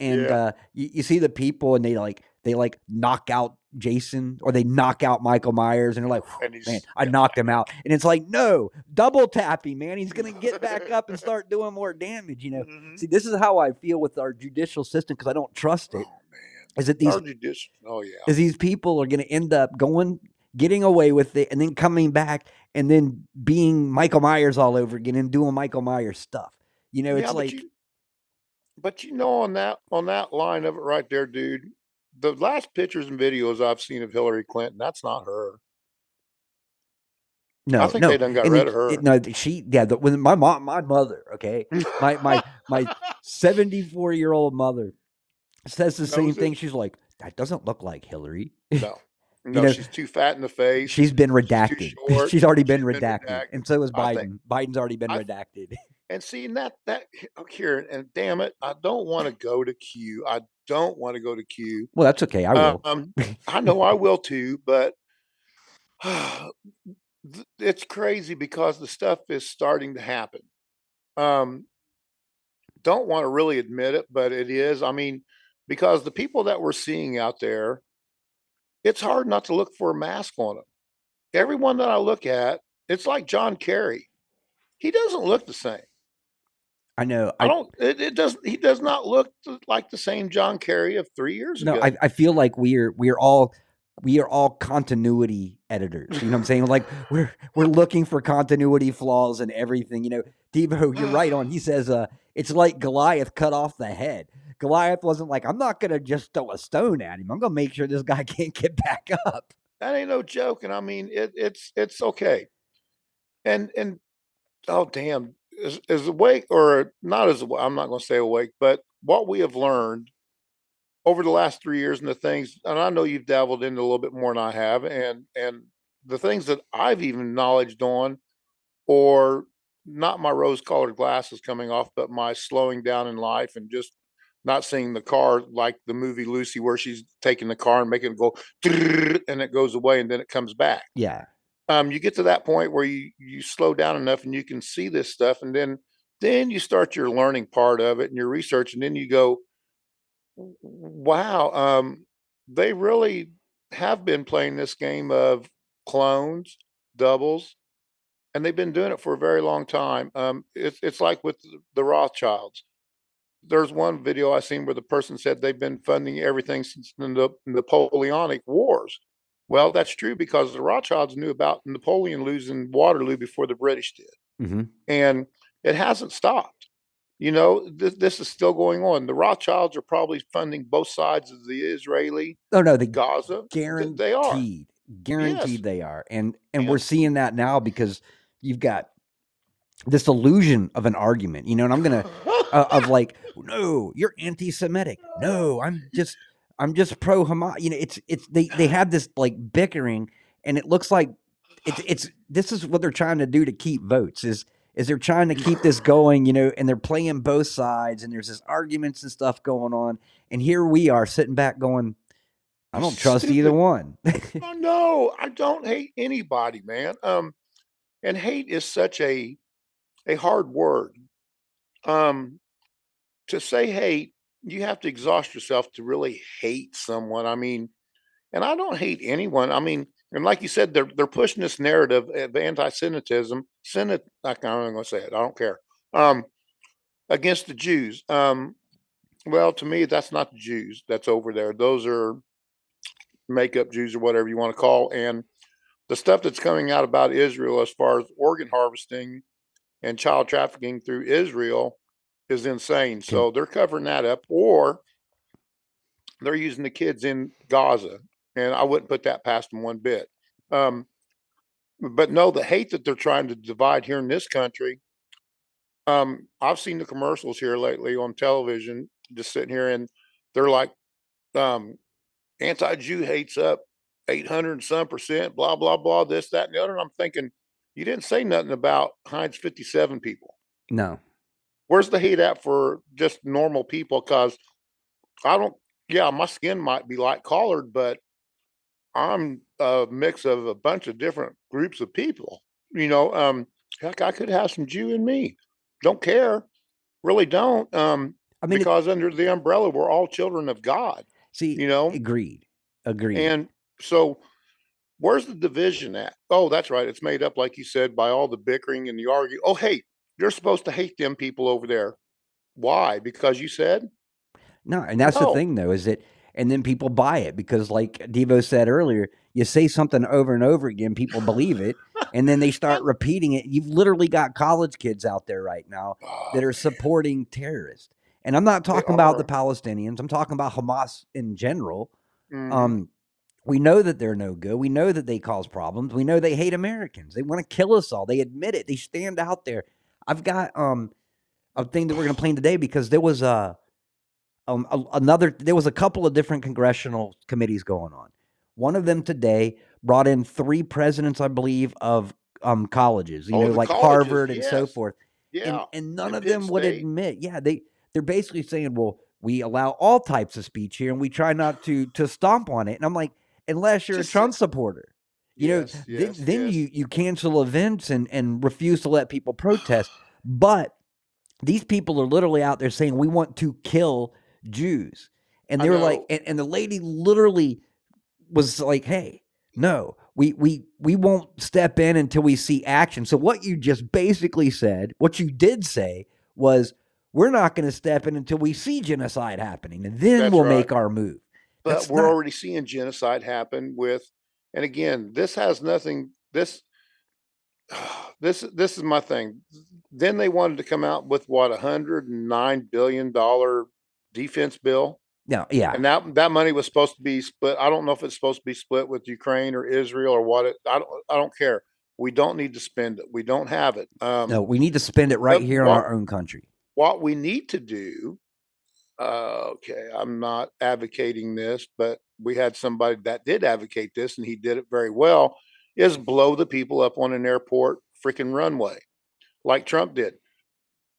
and Yeah. uh, you, you see the people and they like they like knock out Jason or they knock out Michael Myers and they're like, And man, I knocked him out, and it's like, no, double tapping, man. He's gonna get back up and start doing more damage. You know, Mhm. see, this is how I feel with our judicial system because I don't trust Oh it. man. Is that these oh yeah. is these people are going to end up going getting away with it and then coming back and then being Michael Myers all over again and doing Michael Myers stuff. You know, Yeah, it's but like you, but you know on that on that line of it right there, dude. The last pictures and videos I've seen of Hillary Clinton, that's not her. no, I think no. they done got and rid it- of her. it- no, she yeah, the, when my mom, my mother, okay, my my my 74 year old mother says the same it. thing. She's like, that doesn't look like Hillary. no, no, know, she's too fat in the face. She's been redacted. short, She's already been she's been redacted, redacted. and so is Biden. think- Biden's already been I- redacted. and seeing that that oh, here and damn it, I don't want to go to Q. I don't want to go to Q. Well, that's okay. I will. Um, I know I will too, but it's crazy because the stuff is starting to happen. Um, don't want to really admit it, but it is. I mean, because the people that we're seeing out there, it's hard not to look for a mask on them. Everyone that I look at, it's like John Kerry. He doesn't look the same. I know. I, don't. It, it does. He does not look like the same John Kerry of three years No, ago. I, I feel like we're we're all we are all continuity editors. You know what I'm saying? Like we're we're looking for continuity flaws and everything. You know, Devo, you're right on. He says, uh, it's like Goliath cut off the head. Goliath wasn't like, I'm not gonna just throw a stone at him. I'm gonna make sure this guy can't get back up. that ain't no joke. And I mean, it, it's it's okay. And and oh damn, is is awake or not as I'm not going to say awake, but what we have learned over the last three years and the things, and I know you've dabbled into a little bit more than I have, and and the things that I've even knowledged on, or not my rose-colored glasses coming off, but my slowing down in life and just not seeing the car like the movie Lucy, where she's taking the car and making it go and it goes away and then it comes back. Yeah. Um, you get to that point where you you slow down enough and you can see this stuff, and then then you start your learning part of it and your research, and then you go, wow, um, they really have been playing this game of clones, doubles, and they've been doing it for a very long time. Um, it's it's like with the- the Rothschilds. There's one video I seen where the person said they've been funding everything since the Napoleonic Wars. Well, that's true because the Rothschilds knew about Napoleon losing Waterloo before the British did, hmm and it hasn't stopped. You know, th- this is still going on. The Rothschilds are probably funding both sides of the Israeli Oh no, the Gaza. Guaranteed They are. guaranteed they are and and Yeah. we're seeing that now because you've got this illusion of an argument you know and i'm gonna uh, of like no you're anti-semitic no i'm just i'm just pro hamas you know it's it's they they have this like bickering and it looks like it's it's this is what they're trying to do to keep votes is is they're trying to keep this going, you know, and they're playing both sides and there's this arguments and stuff going on. And here we are sitting back going, I don't trust either one. Oh, no, I don't hate anybody, man. Um, and hate is such a a hard word. Um, to say hate, you have to exhaust yourself to really hate someone. I mean, and I don't hate anyone. I mean, and like you said, they're they're pushing this narrative of anti-Semitism. Senate, I'm going to say it. I don't care. Um, against the Jews. Um, well, to me, that's not the Jews that's over there. Those are makeup Jews or whatever you want to call. And the stuff that's coming out about Israel as far as organ harvesting and child trafficking through Israel is insane. So they're covering that up, or they're using the kids in Gaza, and I wouldn't put that past them one bit. Um, but no, the hate that they're trying to divide here in this country. Um, I've seen the commercials here lately on television, just sitting here, and they're like, um, "Anti-Jew hates up 800 and some percent," blah blah blah, this, that, and the other. And I'm thinking, you didn't say nothing about Heinz 57 people. no. Where's the hate at for just normal people? Because I don't, yeah, my skin might be light colored, but I'm a mix of a bunch of different groups of people. You know, um, heck, I could have some Jew in me. Don't care, really don't. Um, I mean, it- because under the umbrella, we're all children of God. see, You know, agreed. Agreed. and so where's the division at? Oh, that's right. It's made up, like you said, by all the bickering and the arguing. Oh, hate. You're supposed to hate them people over there. Why? Because you said? No, and that's the thing though, is that and then people buy it because like Devo said earlier, you say something over and over again, people believe it, and then they start repeating it. You've literally got college kids out there right now that Oh, are supporting terrorists. And I'm not talking about the. Palestinians. I'm talking about Hamas in general. mhm. Um, we know that they're no good. We know that they cause problems. We know they hate Americans. They want to kill us all. They admit it. They stand out there. I've got um a thing that we're going to play in today because there was a, um, a another there was a couple of different congressional committees going on. One of them today brought in three presidents, I believe, of um colleges. You Oh, know, like colleges, Harvard and so forth yeah. and, and none and of them would admit yeah they they're basically saying well we allow all types of speech here and we try not to to stomp on it and i'm like unless you're Just a trump supporter you Yes, know yes, then, then yes. you you cancel events and and refuse to let people protest. But these people are literally out there saying we want to kill jews. And I they were like and, and the lady literally was like hey no we we we won't step in until we see action. So what you just basically said what you did say was we're not going to step in until we see genocide happening and then That's we'll right. make our move. But That's we're not- already seeing genocide happen with, and again, this has nothing. This, this, this is my thing. Then they wanted to come out with what a hundred and nine billion dollar defense bill, no yeah and that that money was supposed to be split. I don't know if it's supposed to be split with Ukraine or Israel or what. It, I don't. I don't care. We don't need to spend it. We don't have it. Um, no we need to spend it right here in what- our own country what we need to do uh, okay i'm not advocating this but we had somebody that did advocate this and he did it very well is blow the people up on an airport freaking runway like trump did.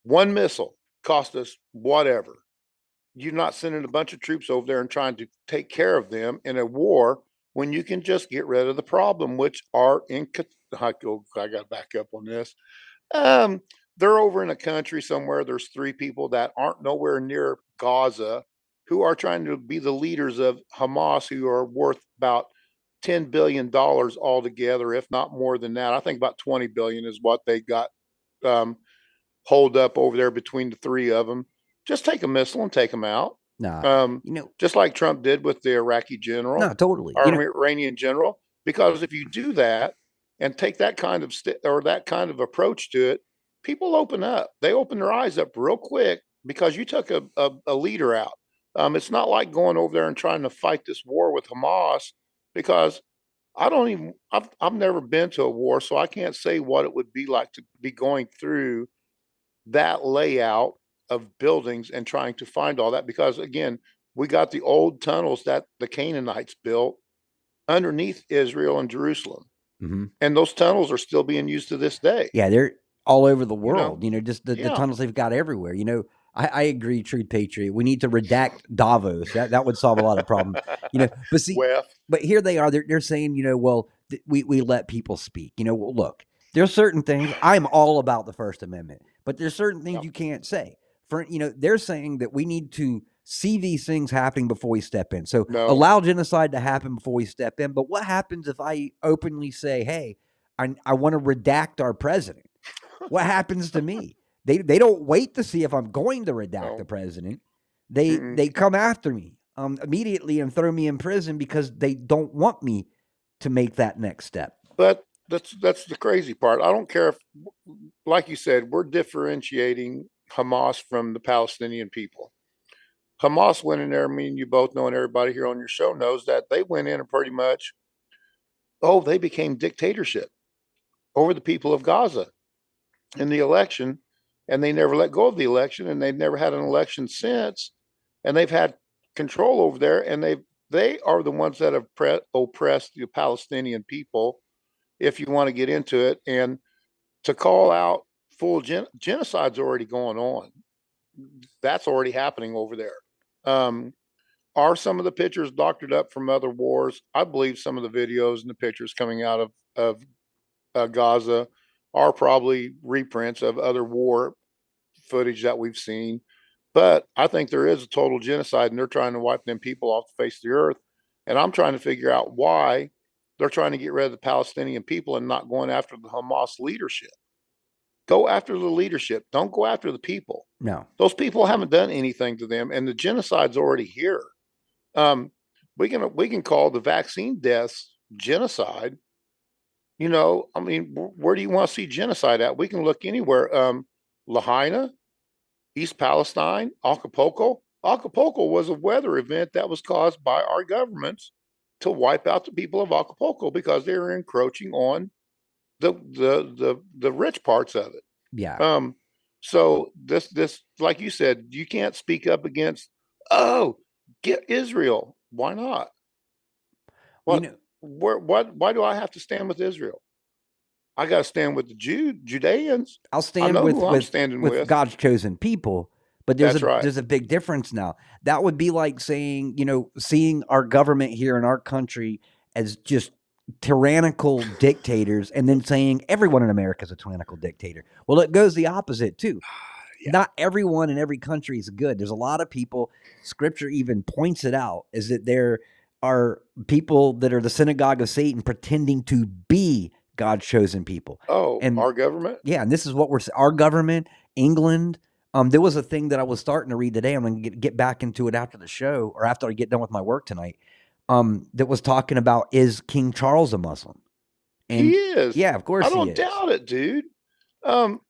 One missile cost us whatever. You're not sending a bunch of troops over there and trying to take care of them in a war when you can just get rid of the problem which are in i got to back up on this. Um they're over in a country somewhere. There's three people that aren't nowhere near Gaza who are trying to be the leaders of Hamas, who are worth about $10 billion altogether, if not more than that. I think about 20 billion is what they got um, hold up over there between the three of them. Just take a missile and take them out. nah Um, you know just like Trump did with the Iraqi general no totally or you know, Iranian general. Because if you do that and take that kind of st- or that kind of approach to it, people open up. They open their eyes up real quick because you took a, a, a leader out. Um, it's not like going over there and trying to fight this war with Hamas because I don't even I've I've never been to a war, so I can't say what it would be like to be going through that layout of buildings and trying to find all that because again, we got the old tunnels that the Canaanites built underneath Israel and Jerusalem. hmm and those tunnels are still being used to this day. Yeah, they're all over the world. You know, just the, the tunnels they've got everywhere. You know, I, I agree, True Patriot. We need to redact Davos. That that would solve a lot of problems. You know, but see, but here they are. They're they're saying, you know, well, th- we we let people speak. You know, well, look, there's certain things I'm all about the First Amendment, but there's certain things you can't say. For you know, they're saying that we need to see these things happening before we step in. So No. allow genocide to happen before we step in. But what happens if I openly say, hey, I I want to redact our president? What happens to me? They they don't wait to see if I'm going to redact No. the president. They Mm-mm. they come after me um, immediately and throw me in prison because they don't want me to make that next step. but that's that's the crazy part. I don't care if, like you said, we're differentiating Hamas from the Palestinian people. Hamas went in there. Me and you both know, and everybody here on your show knows that they went in and pretty much, oh, they became dictatorship over the people of Gaza in the election, and they never let go of the election, and they've never had an election since, and they've had control over there, and they they are the ones that have pre- oppressed the Palestinian people. If you want to get into it, and to call out full gen- genocide's already going on. That's already happening over there. Um, are some of the pictures doctored up from other wars? I believe some of the videos and the pictures coming out of of uh, Gaza are probably reprints of other war footage that we've seen. But I think there is a total genocide, and they're trying to wipe them people off the face of the earth. And I'm trying to figure out why they're trying to get rid of the Palestinian people and not going after the Hamas leadership. Go after the leadership. Don't go after the people. No. Those people haven't done anything to them, and the genocide's already here. Um, we can we can call the vaccine deaths genocide. You know, I mean, where do you want to see genocide at? We can look anywhere. Um, Lahaina, East Palestine, Acapulco. Acapulco was a weather event that was caused by our governments to wipe out the people of Acapulco because they were encroaching on the the the the rich parts of it. Yeah. Um, so this this like you said, you can't speak up against oh, get Israel. Why not? you know, where what why do I have to stand with Israel? I gotta stand with the Jew Judeans. I'll stand with with, with with. God's chosen people. But there's That's a right. there's a big difference now. That would be like saying, you know, seeing our government here in our country as just tyrannical dictators and then saying everyone in America is a tyrannical dictator. Well, it goes the opposite too. Not everyone in every country is good. There's a lot of people, scripture even points it out, is that there are people that are the synagogue of Satan pretending to be God's chosen people. Oh, And- our government? Yeah, and this is what we're our government, England. Um, there was a thing that I was starting to read today. I'm going to get, get back into it after the show or after I get done with my work tonight. Um, that was talking about is King Charles a Muslim? And he is. yeah, of course I don't doubt it, dude. Um,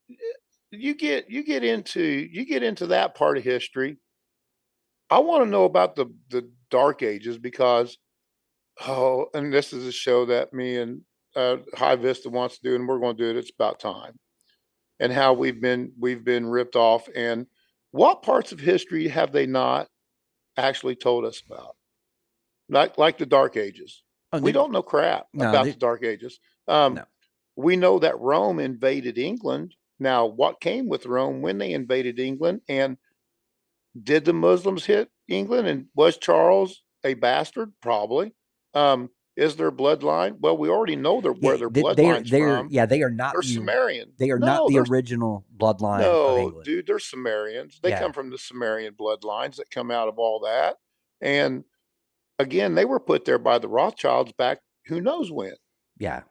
you get you get into you get into that part of history. I want to know about the the Dark Ages because oh, and this is a show that me and uh, High Vista wants to do, and we're going to do it. It's about time, and how we've been we've been ripped off, and what parts of history have they not actually told us about? Like like the Dark Ages Oh, we they- don't know crap No, about they- the Dark Ages. Um, No. We know that Rome invaded England. Now, what came with Rome when they invaded England? And did the Muslims hit England? And was Charles a bastard? Probably. Um, is their bloodline? Well, we already know their, where their they, bloodline's they're from. yeah, they are not They're the, Sumerian. they are No, not the original bloodline of no, dude, they're Sumerians. They Yeah. come from the Sumerian bloodlines that come out of all that. And again, they were put there by the Rothschilds back who knows when. Yeah,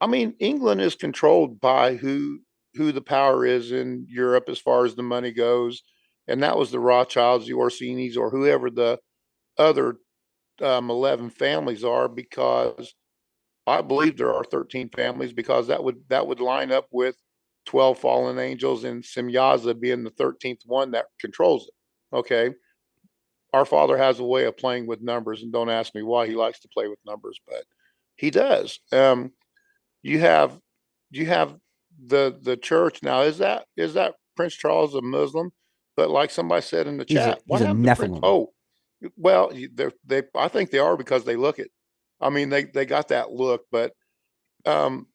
I mean, England is controlled by who who the power is in Europe as far as the money goes, and that was the Rothschilds, the Orsinis, or whoever the other um, eleven families are. Because I believe there are thirteen families, because that would that would line up with twelve fallen angels and Simyaza being the thirteenth one that controls it. Okay. Our father has a way of playing with numbers, and don't ask me why he likes to play with numbers, but he does. Um, you have you have the the church now. Is that is that Prince Charles a Muslim? But like somebody said in the He's chat, he's a happened to Prince- Nephilim. Oh, well, they're they. I think they are because they look it. I mean, they they got that look, but um,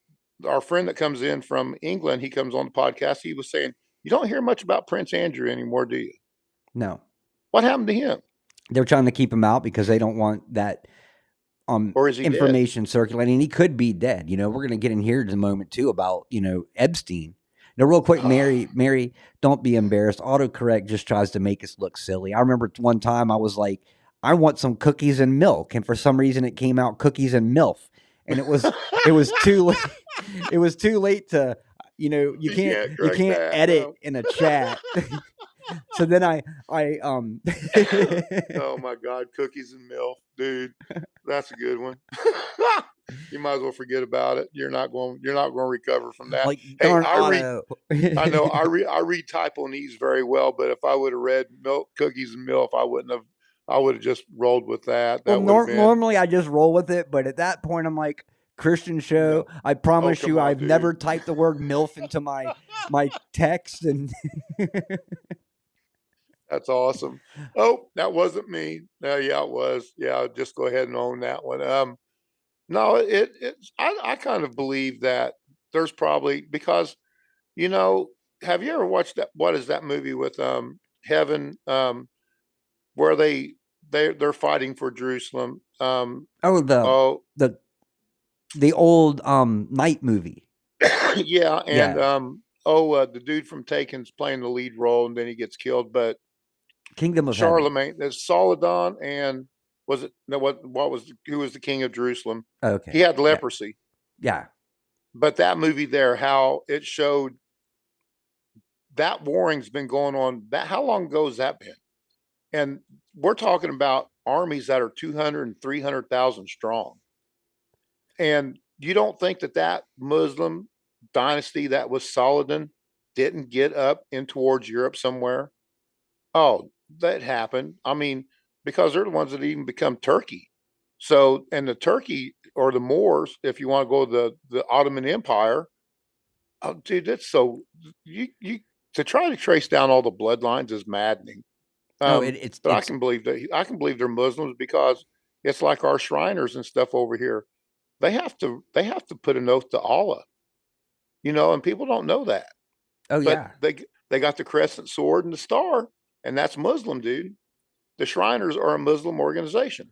our friend that comes in from England, he comes on the podcast. He was saying, "You don't hear much about Prince Andrew anymore, do you? No, What happened to him? they're trying to keep him out because they don't want that um Or is he dead? information circulating. He could be dead. You know, we're gonna get in here in a moment too about you know Epstein. Now, real quick, Mary, Mary, don't be embarrassed. Autocorrect just tries to make us look silly. I remember one time I was like, I want some cookies and milk, and for some reason it came out cookies and milk, and it was it was too late. It was too late to, you know, you You can't you can't edit in a chat. so then I I um oh my God, cookies and milk, dude. That's a good one. you might as well forget about it. You're not going. You're not going to recover from that. like darn I read- I know. I read. I read Taiwanese very well, but if I would have read milk, cookies and milk, I wouldn't have. I would have just rolled with that. That well, nor- been. normally I just roll with it, but at that point I'm like Christian show. I promise come you, on, I've never typed the word milf into my my text, and That's awesome. Oh, that wasn't me. No, yeah, it was. Yeah, just go ahead and own that one. Um, no, it it's I, I kind of believe that there's probably because, you know, have you ever watched that what is that movie with um Heaven um where they they they're fighting for Jerusalem. Um oh the oh the the old um knight movie. yeah, and um oh uh, the dude from Taken's playing the lead role and then he gets killed, but Kingdom of Charlemagne, there's Saladin and was it no what what was who was the king of Jerusalem? Okay, He had leprosy. yeah, But that movie there, how it showed that warring's been going on that how long ago has that been? And we're talking about armies that are 200 and 300,000 strong. And you don't think that that Muslim dynasty that was Saladin didn't get up in towards Europe somewhere? Oh, that happened. I mean, because they're the ones that even become Turkey. So, and the Turkey or the Moors, if you want to go the the Ottoman Empire, oh, dude, that's so you you to try to trace down all the bloodlines is maddening. no, Um, it, it's, but I can believe that I can believe they're Muslims because it's like our Shriners and stuff over here. They have to they have to put an oath to Allah, you know, and people don't know that. oh But yeah, they they got the crescent sword and the star, and that's Muslim, dude. The Shriners are a Muslim organization.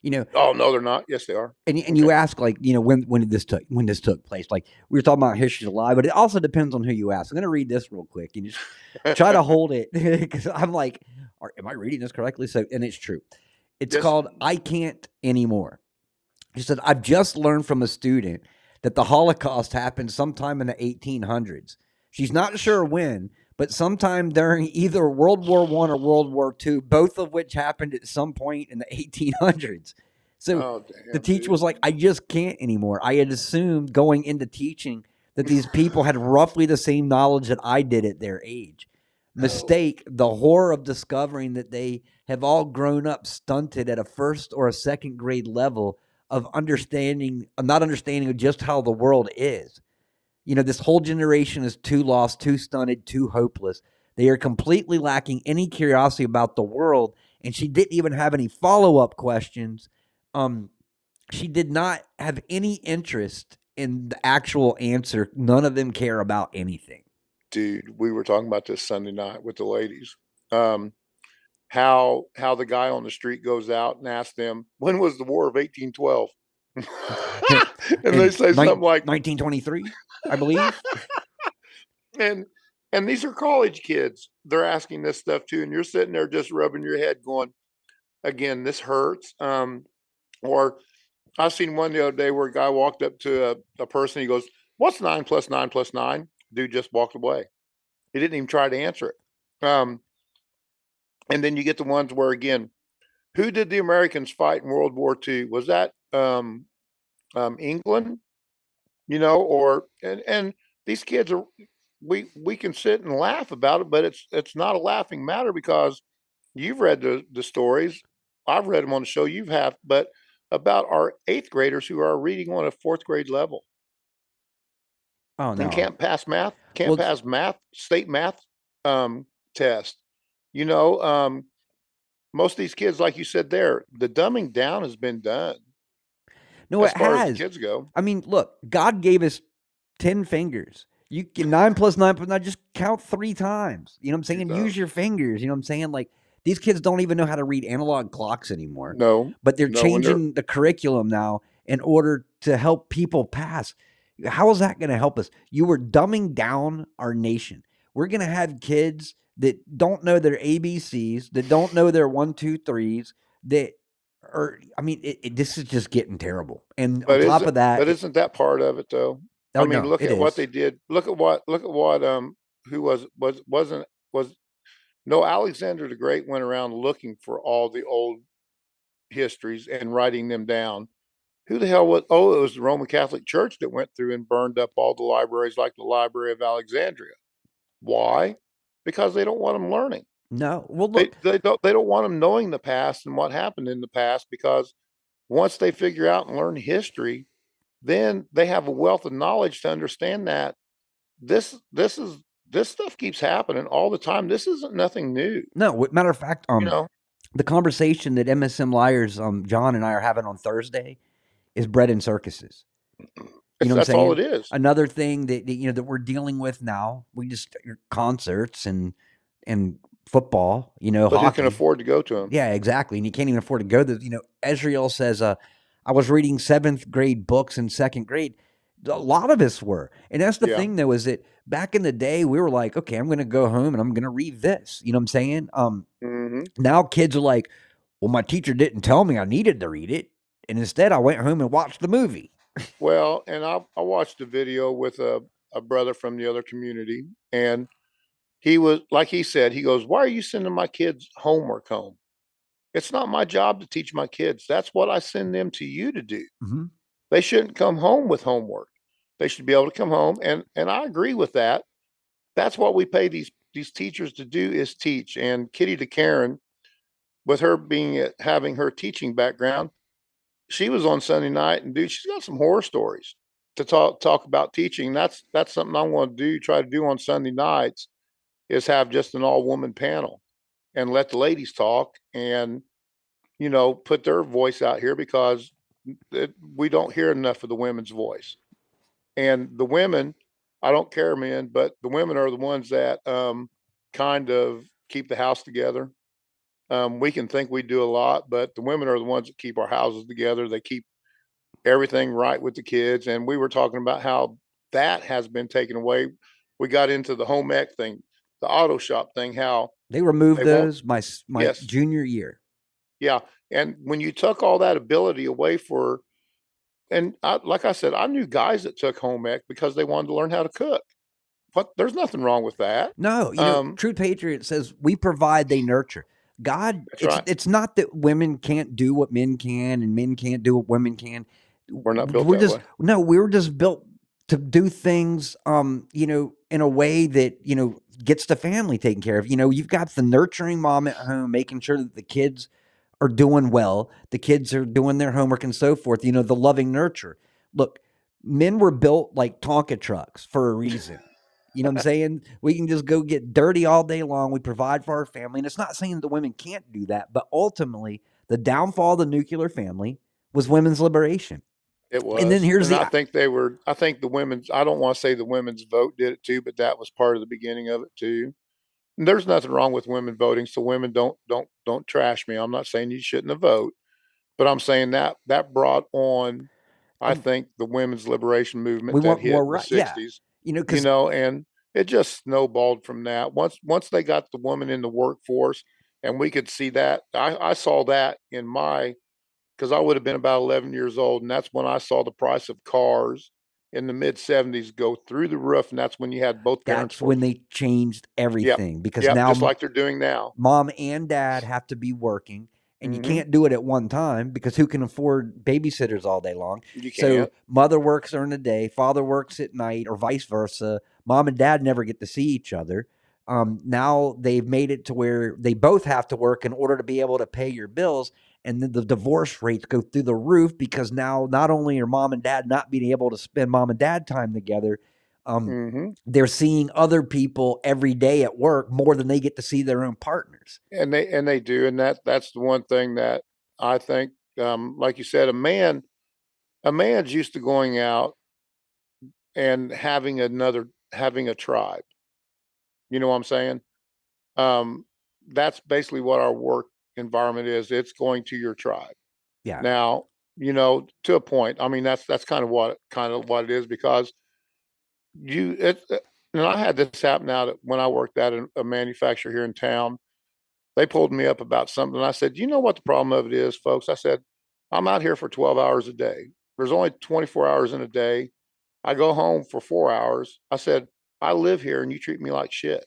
you know, Oh no, they're not. Yes, they are. and and you ask like you know when when did this took when this took place? Like we were talking about history's alive, but it also depends on who you ask. I'm gonna read this real quick and just try to hold it because I'm like, are, am I reading this correctly? So, and it's true. It's Yes. called "I Can't Anymore." She said, "I've just learned from a student that the Holocaust happened sometime in the 1800s. She's not sure when, but sometime during either World War One or World War Two, both of which happened at some point in the 1800s." So oh, damn, the teacher dude. was like, I just can't anymore. I had assumed going into teaching that these people had roughly the same knowledge that I did at their age. Oh. Mistake, the horror of discovering that they have all grown up stunted at a first or a second grade level of understanding, of not understanding of just how the world is. You know, this whole generation is too lost, too stunted, too hopeless. They are completely lacking any curiosity about the world. And she didn't even have any follow up questions um she did not have any interest in the actual answer none of them care about anything dude, we were talking about this Sunday night with the ladies. Um, how how the guy on the street goes out and asks them, "When was the War of 1812?" and they say something like, 1923 i believe and and these are college kids. They're asking this stuff too, and you're sitting there just rubbing your head, going, "Again, this hurts." Um, or I seen one the other day where a guy walked up to a, a person. He goes, "What's nine plus nine plus nine?" Dude just walked away. He didn't even try to answer it. Um, and then you get the ones where again, who did the Americans fight in World War II? Was that um, um, England? You know, or and and these kids are we we can sit and laugh about it, but it's it's not a laughing matter because you've read the the stories. I've read them on the show. You've have, but about our eighth graders who are reading on a fourth grade level oh no and can't pass math, can't Well, pass math, state math um, test. You know, um, most of these kids, like you said there, the dumbing down has been done. No, as it has. kids go. I mean, look, God gave us 10 fingers. You can nine plus nine plus nine, just count three times. You know what I'm saying? Use your fingers. You know what I'm saying? Like these kids don't even know how to read analog clocks anymore, No, but they're no, they're- changing the curriculum now in order to help people pass. How is that going to help us? You were dumbing down our nation. We're going to have kids that don't know their ABCs, that don't know their one, two, threes, that are, I mean, it, it, this is just getting terrible. And but on top of that, but isn't that part of it though? oh, I mean, no, look at what they did. Look at what look at what um who was was wasn't was no Alexander the Great went around looking for all the old histories and writing them down. Who the hell was oh it was the Roman Catholic Church that went through and burned up all the libraries like the Library of Alexandria. Why? Because they don't want them learning. No, well, They, look, they don't they don't want them knowing the past and what happened in the past because once they figure out and learn history, then they have a wealth of knowledge to understand that this this is this stuff keeps happening all the time. This isn't nothing new. no. Matter of fact, um, you know, the conversation that MSM liars, um, John and I are having on Thursday, is bread and circuses. You know what that's all it is. Another thing that, that you know that we're dealing with now, we just concerts and and football. You know, But who can afford to go to them? Yeah, exactly. And you can't even afford to go there. You know, Ezreal says, uh, I was reading seventh grade books in second grade. A lot of us were. And that's the Yeah. thing though, is that back in the day we were like, okay, I'm gonna go home and I'm gonna read this. You know what I'm saying? Um hmm now kids are like, Well, my teacher didn't tell me I needed to read it. And instead I went home and watched the movie. Well, and I I watched a video with a a brother from the other community, and he was like he said, he goes, "Why are you sending my kids homework home? It's not my job to teach my kids. That's what I send them to you to do. Mhm. They shouldn't come home with homework. They should be able to come home, and and I agree with that. That's what we pay these these teachers to do is teach. And Kitty DeCaren, with her being having her teaching background, she was on Sunday night, and dude, she's got some horror stories to talk talk about teaching. That's that's something I want to do. Try to do on Sunday nights is have just an all woman panel and let the ladies talk and you know put their voice out here because it, we don't hear enough of the women's voice. And the women, I don't care, men, but the women are the ones that um, kind of keep the house together. Um, we can think we do a lot, but the women are the ones that keep our houses together. They keep everything right with the kids. And we were talking about how that has been taken away. We got into the home ec thing, the auto shop thing, how They removed They those my my Yes. junior year. Yeah, and when you took all that ability away for, and I, like I said, I knew guys that took home ec because they wanted to learn how to cook. But there's nothing wrong with that. No, you know, Um, True Patriot says we provide, they nurture. God, it's right. it's not that women can't do what men can and men can't do what women can. We're not built we're that just way. no, we're just built to do things um, you know, in a way that, you know, gets the family taken care of. You know, you've got the nurturing mom at home making sure that the kids are doing well, the kids are doing their homework and so forth, you know, the loving nurture. Look, men were built like Tonka trucks for a reason. You know what I'm saying? We can just go get dirty all day long. We provide for our family. And it's not saying the women can't do that, but ultimately, the downfall of the nuclear family was women's liberation. It was. then here's and the- I think they were. I think the women's. I don't want to say the women's vote did it too, but that was part of the beginning of it too. And there's nothing wrong with women voting, so women don't don't don't trash me. I'm not saying you shouldn't have vote, but I'm saying that that brought on. I think the women's liberation movement we that hit more in the right- yeah. 60s. You know, you know, and it just snowballed from that. Once once they got the woman in the workforce, and we could see that. I, I saw that in my because I would have been about 11 years old, and that's when I saw the price of cars in the mid 70s go through the roof, and that's when you had both parents. that's when they changed everything. Because yeah, now just like they're doing now. mom and dad have to be working, and Mhm. you can't do it at one time because who can afford babysitters all day long? You So mother works during the day, father works at night, or vice versa. Mom and dad never get to see each other. Um, now they've made it to where they both have to work in order to be able to pay your bills, and then the divorce rates go through the roof because now not only are mom and dad not being able to spend mom and dad time together, um, hmm they're seeing other people every day at work more than they get to see their own partners. and they and they do and that that's the one thing that i think um like you said a man a man's used to going out and having another having a tribe. You know what I'm saying? Um, that's basically what our work environment is. It's going to your tribe. Yeah. Now, you know, to a point. I mean, that's that's kind of what kind of what it is because you it. uh, And I had this happen out at, when I worked at a, a manufacturer here in town. They pulled me up about something. I said, "You know what the problem of it is, folks?" I said, "I'm out here for 12 hours a day. There's only 24 hours in a day. I go home for four hours." I said, "I live here, and you treat me like shit."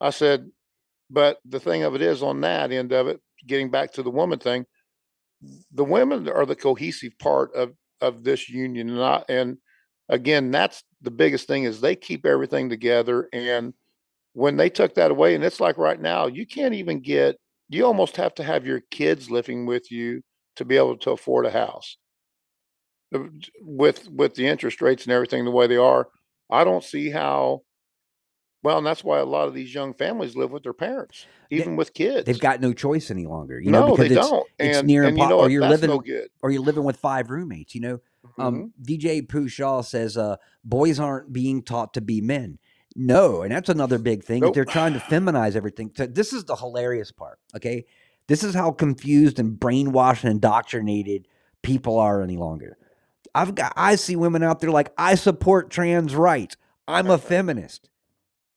I said, "But the thing of it is, on that end of it, getting back to the woman thing, the women are the cohesive part of of this union and I, and again that's the biggest thing is they keep everything together and when they took that away and it's like right now you can't even get you almost have to have your kids living with you to be able to afford a house. Uh, with with the interest rates and everything the way they are i don't see how well and that's why a lot of these young families live with their parents They- even with kids They've got no choice any longer. You know, no because they it's don't it's and, near and you know, or you're living no or you're living with five roommates. You know, Mhm. um, DJ Pooh Shaw says uh, boys aren't being taught to be men. No, and that's another big thing. Nope. They're trying to feminize everything. So this is the hilarious part. Okay, this is how confused and brainwashed and indoctrinated people are any longer. I've got I see women out there like I support trans rights. I'm a feminist.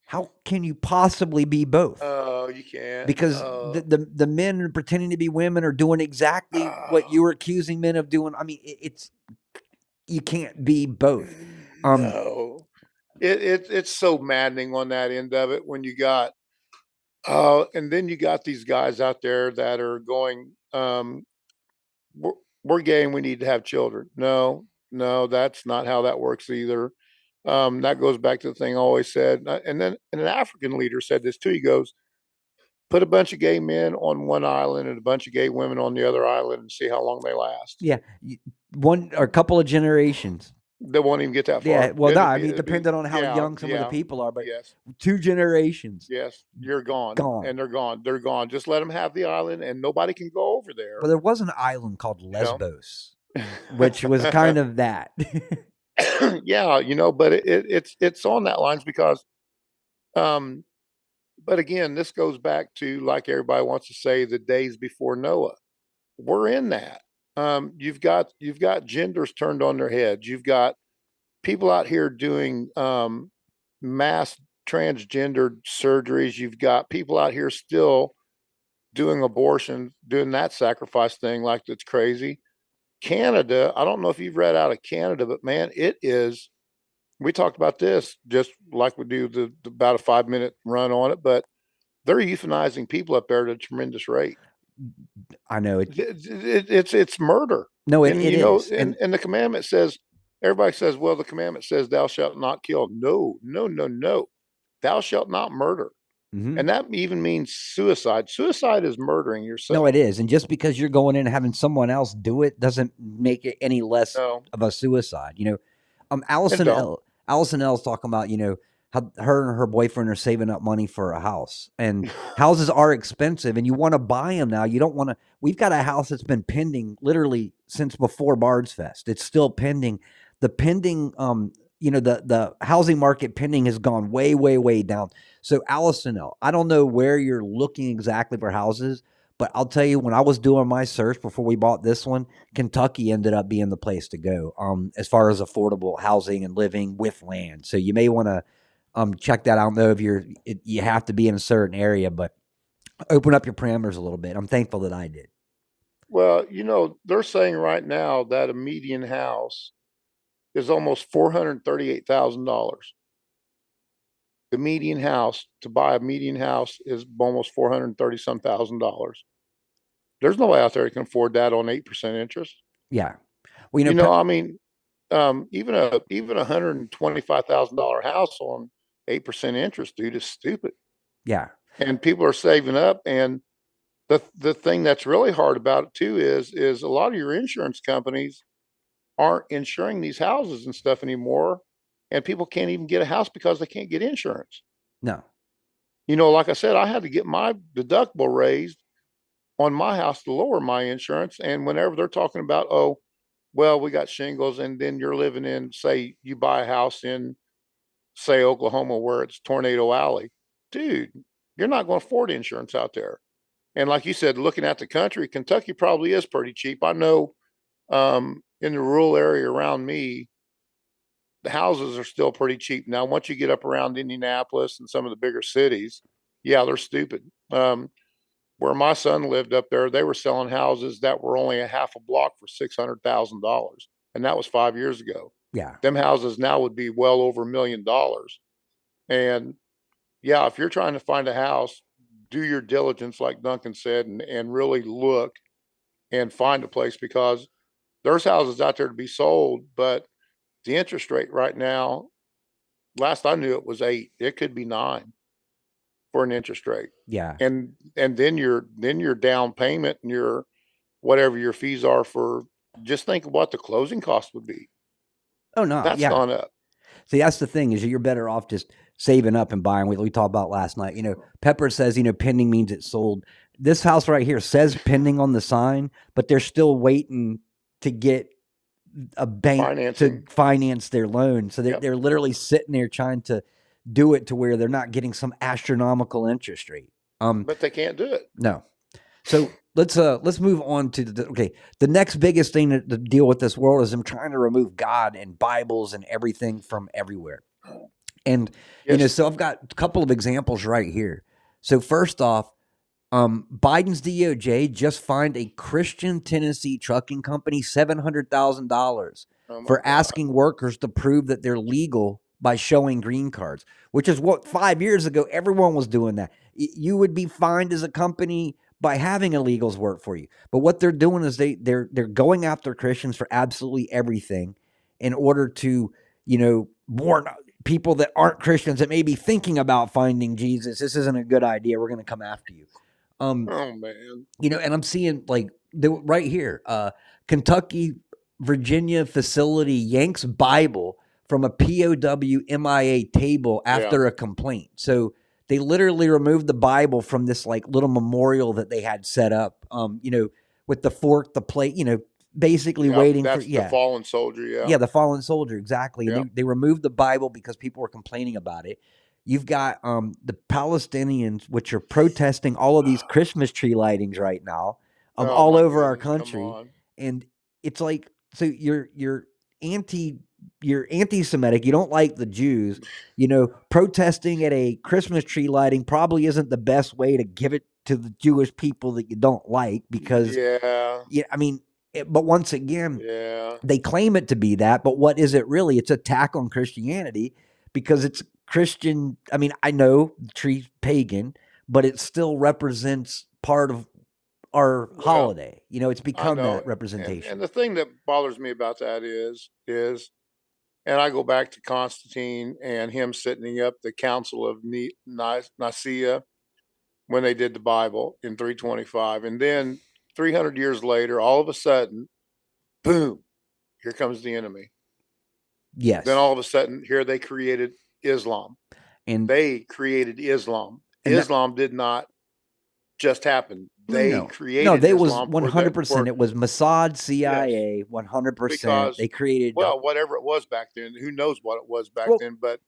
How can you possibly be both? Oh, you can't. because Oh. the, the the men pretending to be women are doing exactly what you were accusing men of doing. I mean, it, it's you can't be both. Um, no, it, it it's so maddening on that end of it when you got, uh, and then you got these guys out there that are going, um, we're, we're gay and we need to have children. No, no, that's not how that works either. Um, that goes back to the thing I always said, and then and an African leader said this too. He goes, put a bunch of gay men on one island and a bunch of gay women on the other island and see how long they last. yeah, one or a couple of generations. They won't even get that far. Yeah, well, no, I mean, depending on how yeah, young some of the people are, but yes, two generations. yes, you're gone, Gone. and they're gone. They're gone. Just let them have the island, and nobody can go over there. But there was an island called know? Lesbos, which was kind of that. yeah, you know, but it, it, it's it's on that lines because, um, but again, this goes back to like everybody wants to say the days before Noah. We're in that. Um, you've got you've got genders turned on their heads. You've got people out here doing um, mass transgender surgeries. You've got people out here still doing abortion, doing that sacrifice thing like that's crazy. Canada, I don't know if you've read out of Canada, but man, it is. We talked about this just like we do the, the about a five minute run on it, but they're euthanizing people up there at a tremendous rate. I know it. It- it- it's it's murder. No, it, and it you know, is. and, And and the commandment says, everybody says, well, the commandment says, thou shalt not kill. No, no, no, no. Thou shalt not murder. Mhm. And that even means suicide. Suicide is murdering yourself. no, it is. And just because you're going in and having someone else do it doesn't make it any less No. of a suicide. You know, um, Allison. L. Allison L's talking about you know how her and her boyfriend are saving up money for a house, and houses are expensive, and you want to buy them now. You don't want to. We've got a house that's been pending literally since before Bards Fest. It's still pending. The pending, um, you know, the the housing market pending has gone way, way, way down. So Allison I don't know where you're looking exactly for houses, but I'll tell you, when I was doing my search before we bought this one, Kentucky ended up being the place to go um, as far as affordable housing and living with land. So you may want to um, check that. I don't know if you're it, you have to be in a certain area, but open up your parameters a little bit. I'm thankful that I did. Well, you know, they're saying right now that a median house is almost four hundred thirty-eight thousand dollars. The median house to buy a median house is almost four hundred thirty some thousand dollars. There's nobody out there that can afford that on eight percent interest. Yeah, well, you You know, know, pe- I mean, um, even a even a hundred and twenty-five thousand dollar house on eight percent interest, dude, is stupid. yeah, and people are saving up and the the thing that's really hard about it too is is a lot of your insurance companies aren't insuring these houses and stuff anymore and people can't even get a house because they can't get insurance no, you know like i said i had to get my deductible raised on my house to lower my insurance and whenever they're talking about oh well, we got shingles, and then you're living in, say, you buy a house in, say, Oklahoma, where it's Tornado Alley, dude, you're not going to afford insurance out there. And like you said, looking at the country, Kentucky probably is pretty cheap. I know um, in the rural area around me, the houses are still pretty cheap. Now, once you get up around Indianapolis and some of the bigger cities, yeah, they're stupid. Um, where my son lived up there, they were selling houses that were only a half a block for six hundred thousand dollars, and that was five years ago. Yeah. Them houses now would be well over a million dollars. And yeah, if you're trying to find a house, do your diligence, like Duncan said, and, and really look and find a place because there's houses out there to be sold, but the interest rate right now, last I knew it was eight. It could be nine for an interest rate. Yeah. And and then your then your down payment and your whatever your fees are for just think of what the closing cost would be. Oh no. That's yeah. gone up. See, that's the thing is you're better off just saving up and buying. We, we talked about last night. You know, Pepper says you know pending means it's sold. This house right here says pending on the sign, but they're still waiting to get a bank Financing. to finance their loan. So they're Yep. they're literally sitting there trying to do it to where they're not getting some astronomical interest rate. Um, But they can't do it. no. So let's uh let's move on to the okay. The next biggest thing to, to deal with this world is them trying to remove God and Bibles and everything from everywhere. And you know, so I've got a couple of examples right here. So first off, um, Biden's DOJ just fined a Christian Tennessee trucking company seven hundred thousand dollars Oh for God. asking workers to prove that they're legal by showing green cards, which is what five years ago everyone was doing that. You would be fined as a company by having illegals work for you. But what they're doing is they they're they're going after Christians for absolutely everything in order to, you know, warn people that aren't Christians that may be thinking about finding Jesus. This isn't a good idea. We're going to come after you. Um, Oh man. you know, and I'm seeing like the, right here, uh, Kentucky, Virginia facility yanks Bible from a POW MIA table after a complaint. So they literally removed the Bible from this like little memorial that they had set up. Um, you know, with the fork, the plate, you know, basically Yep, waiting for yeah. the fallen soldier. Yeah. Yeah, the fallen soldier, exactly. Yeah. They, they removed the Bible because people were complaining about it. You've got um, the Palestinians, which are protesting all of these Christmas tree lightings right now, um, Oh, all over our goodness, country, and it's like so you're you're anti you're anti-Semitic. You don't like the Jews. You know, protesting at a Christmas tree lighting probably isn't the best way to give it to the Jewish people that you don't like because Yeah. yeah, I mean, it, but once again, Yeah. they claim it to be that, but what is it really? It's attack on Christianity because it's Christian. I mean, I know the tree's pagan, but it still represents part of our Well, holiday. You know, it's become know. that representation. and the thing that bothers me about that is, is, and I go back to Constantine and him setting up the Council of Ni- Ni- Nicaea when they did the Bible in 325. And then 300 years later, all of a sudden, boom, here comes the enemy. yes, Then all of a sudden, here they created Islam. and They created Islam. And that- Islam did not just happen. They no. created no, they was Islam for one the- hundred percent. It was Mossad, CIA, one hundred percent. Because- They created. well, whatever it was back then, who knows what it was back Well- then, but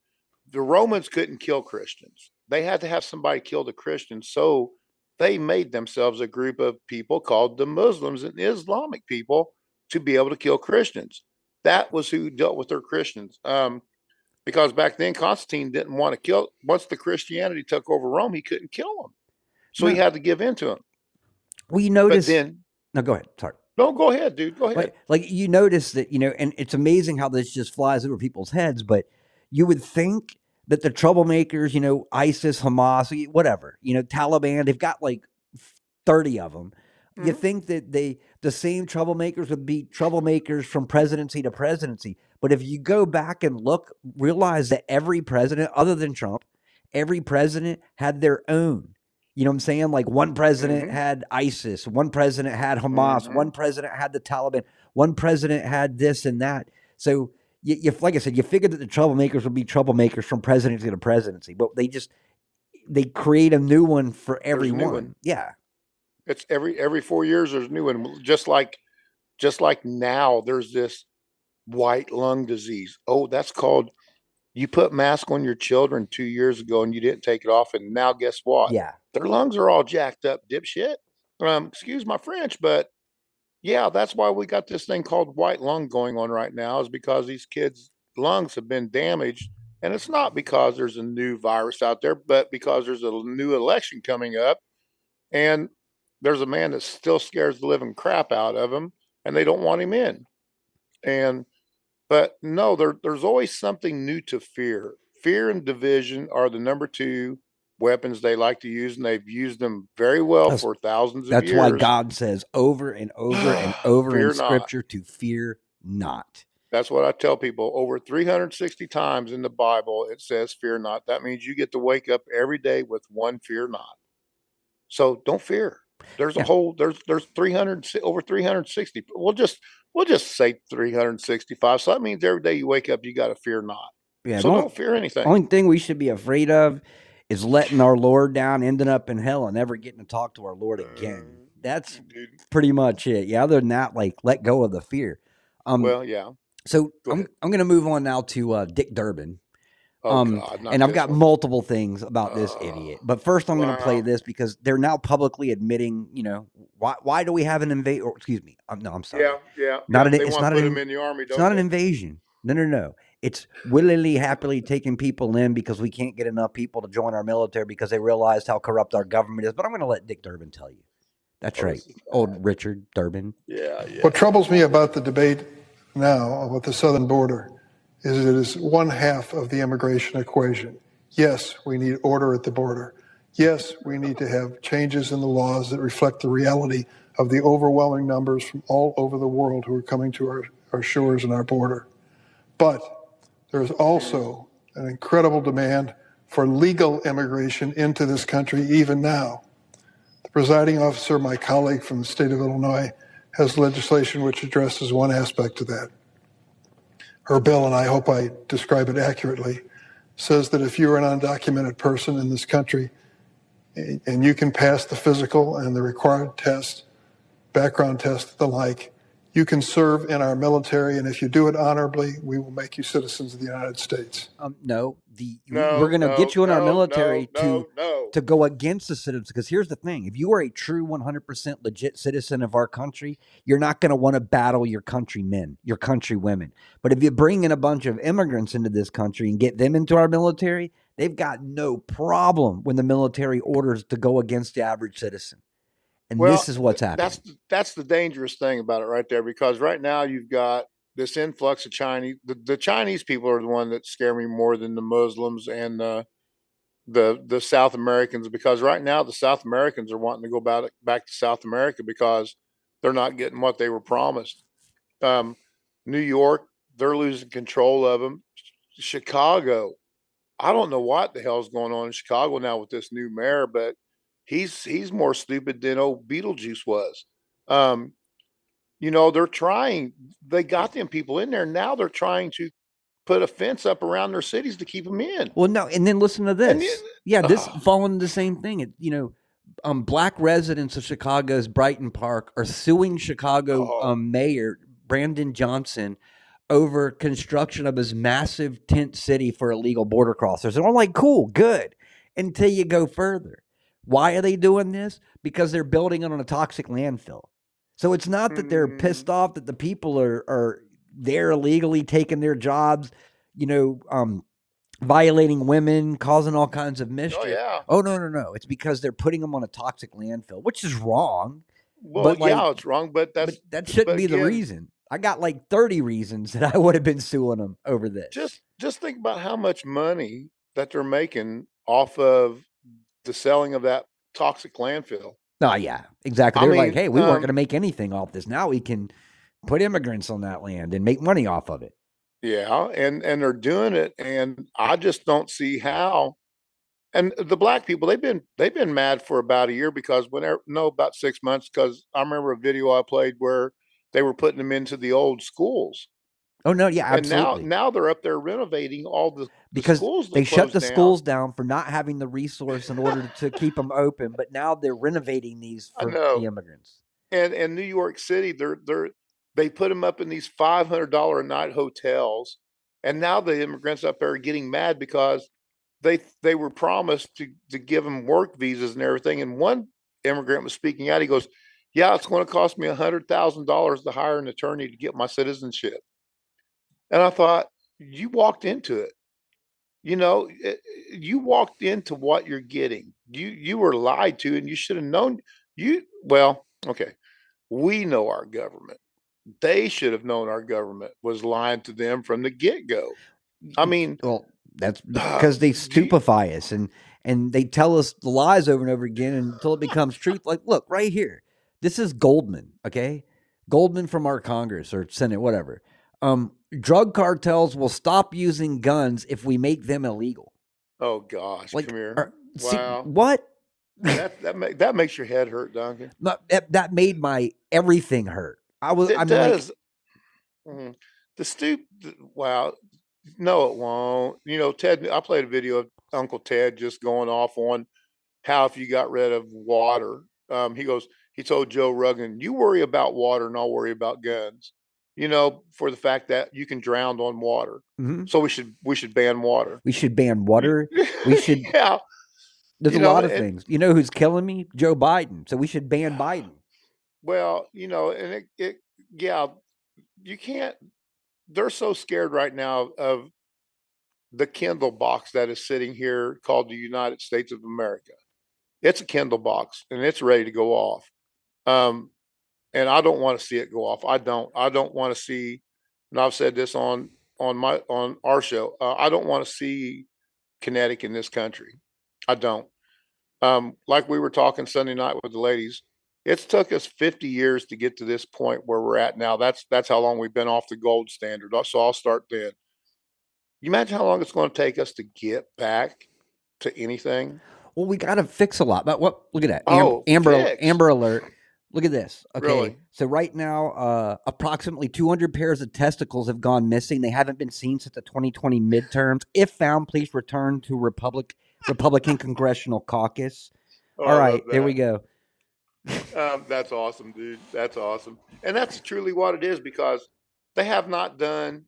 the Romans couldn't kill Christians. They had to have somebody kill the Christians. So they made themselves a group of people called the Muslims and Islamic people to be able to kill Christians. That was who dealt with their Christians. Um, because back then Constantine didn't want to kill once the Christianity took over Rome, he couldn't kill them. So he had to give in to them. well, you But notice. then no, go ahead. Sorry. no, go ahead, dude. Go ahead. like, like you notice that you know and it's amazing how this just flies over people's heads but you would think that the troublemakers you know isis hamas whatever you know taliban they've got like 30 of them you Mhm. think that they the same troublemakers would be troublemakers from presidency to presidency but if you go back and look realize that every president other than trump every president had their own you know what I'm saying? Like one president Mhm. had ISIS, one president had Hamas, Mhm. one president had the Taliban, one president had this and that. So you, you like I said, you figured that the troublemakers would be troublemakers from presidency to presidency, but they just they create a new one for There's a new everyone. one. Yeah. It's every every four years there's a new one. Just like just like now there's this white lung disease. Oh, that's called you put mask on your children two years ago and you didn't take it off, and now guess what? Yeah. Their lungs are all jacked up, dipshit. Um, excuse my French, but yeah, that's why we got this thing called white lung going on right now, is because these kids' lungs have been damaged. And it's not because there's a new virus out there, but because there's a new election coming up. And there's a man that still scares the living crap out of him, and they don't want him in. And but no, there, there's always something new to fear. Fear and division are the number two weapons they like to use, and they've used them very well That's- for thousands of That's years. That's why God says over and over and over Fear in not. scripture to fear not. That's what I tell people. Over 360 times in the Bible, it says, Fear not. That means you get to wake up every day with one fear not. So don't fear. There's Yeah. a whole there's there's 300 over 360. We'll just we'll just say 365. So that means every day you wake up, you got to fear not. Yeah. so only- don't fear anything. only thing we should be afraid of is letting our Lord down, ending up in hell, and never getting to talk to our Lord again. Uh, That's Dude. pretty much it. Yeah. Other than that, like let go of the fear. Um. Well, yeah. so go I'm. I'm gonna move on now to uh, Dick Durbin. Oh, um, God, and I've got one. multiple things about this Uh, idiot. But first, I'm going to play this because they're now publicly admitting, you know, why why do we have an invade? Excuse me, um, no, I'm sorry. Yeah, yeah. Not an- they it's not an in the army. It's don't not an invasion. No, no, no. It's willingly, happily taking people in because we can't get enough people to join our military because they realized how corrupt our government is. But I'm going to let Dick Durbin tell you. That's Oh, right. Old. Richard Durbin. Yeah, yeah. What troubles me about the debate now about the southern border is it is one half of the immigration equation. Yes, we need order at the border. Yes, we need to have changes in the laws that reflect the reality of the overwhelming numbers from all over the world who are coming to our, our shores and our border. But there is also an incredible demand for legal immigration into this country even now. The presiding officer, my colleague from the state of Illinois, has legislation which addresses one aspect of that. Her bill, and I hope I describe it accurately, says that if you're an undocumented person in this country and you can pass the physical and the required test, background test, the like, you can serve in our military, and if you do it honorably, we will make you citizens of the United States. Um, no, the No, we're going to no, get you in our military no, to no, no. to go against the citizens. Because here's the thing: if you are a true 100% legit citizen of our country, you're not going to want to battle your countrymen, your countrywomen. But if you bring in a bunch of immigrants into this country and get them into our military, they've got no problem when the military orders to go against the average citizen. And Well, this is what's happening. That's the- that's the dangerous thing about it right there because right now you've got this influx of Chinese. The, the Chinese people are the one that scare me more than the Muslims and the the the South Americans because right now the South Americans are wanting to go back back to South America because they're not getting what they were promised. Um, New York, they're losing control of them. Chicago, I don't know what the hell's going on in Chicago now with this new mayor, but he's he's more stupid than old Beetlejuice was. Um, you know, they're trying. They got them people in there. Now they're trying to put a fence up around their cities to keep them in. Well, no, and then listen to this. You- yeah, this Ugh. following the same thing. It, you know, um, black residents of Chicago's Brighton Park are suing Chicago Oh. um, mayor Brandon Johnson over construction of his massive tent city for illegal border crossers. And I'm like, cool, good. Until you go further. Why are they doing this? Because they're building it on a toxic landfill. So it's not that they're Mm. pissed off that the people are are there illegally taking their jobs, you know, um, violating women, causing all kinds of mischief. Oh yeah. Oh no, no, no! It's because they're putting them on a toxic landfill, which is wrong. Well, But, like- yeah, it's wrong, but that's but that shouldn't be the reason. I got like thirty reasons that I would have been suing them over this. just just think about how much money that they're making off of the selling of that toxic landfill. oh yeah, exactly. They're like, mean, hey, we weren't um, going to make anything off this. Now we can put immigrants on that land and make money off of it. Yeah, and and they're doing it, and I just don't see how. And the black people, they've been they've been mad for about a year because whenever no about six months because I remember a video I played where they were putting them into the old schools, Oh no, yeah, absolutely. and now now they're up there renovating all the because that they shut the down. schools down for not having the resource in order to keep them open, but now they're renovating these for the immigrants. and and New York City, they're they're They put them up in these five hundred dollar a night hotels, and now the immigrants up there are getting mad because they they were promised to to give them work visas and everything. And one immigrant was speaking out. He goes, "Yeah, it's going to cost me a hundred thousand dollars to hire an attorney to get my citizenship." And I thought, you walked into it. You know, you walked into what you're getting. You you were lied to, and you should have known. You well, okay. We know our government. They should have known our government was lying to them from the get go. I mean, Well, that's because they you- stupefy us and and they tell us the lies over and over again until it becomes truth. Like, look, right here. This is Goldman, okay? Goldman from our Congress or Senate, whatever. Um, drug cartels will stop using guns if we make them illegal. oh gosh, Like, come here. are- see, Wow. what? that that, ma- that makes your head hurt, Duncan. That, that made my everything hurt. I was. It I mean, like, does. Mhm. The stoop. Wow. No, it won't. You know, Ted. I played a video of Uncle Ted just going off on how if you got rid of water, um, he goes. He told Joe Rogan, "You worry about water, and I'll worry about guns." You know, for the fact that you can drown on water, mhm. so we should we should ban water. we should ban water. We should- yeah. There's You a know, lot of and- things. You know who's killing me? Joe Biden. So we should ban Biden. Well, you know, and it, it yeah, you can't. They're so scared right now of the Kindle box that is sitting here called the United States of America. It's a Kindle box and it's ready to go off. Um, and I don't want to see it go off. I don't. I don't want to see. And I've said this on on my on our show. Uh, I don't want to see kinetic in this country. I don't. Um, like we were talking Sunday night with the ladies, it's took us 50 years to get to this point where we're at now. That's that's how long we've been off the gold standard. So I'll start then. You imagine how long it's going to take us to get back to anything? Well, we got to fix a lot. But what? Look at that. Oh, Amber, fix. Amber Alert. Look at this. Okay. Really? So right now, uh, approximately 200 pairs of testicles have gone missing. They haven't been seen since the 2020 midterms. If found, please return to Republic Republican Congressional Caucus. Oh, All right, there we go. Um, that's awesome, dude. That's awesome. And that's truly what it is because they have not done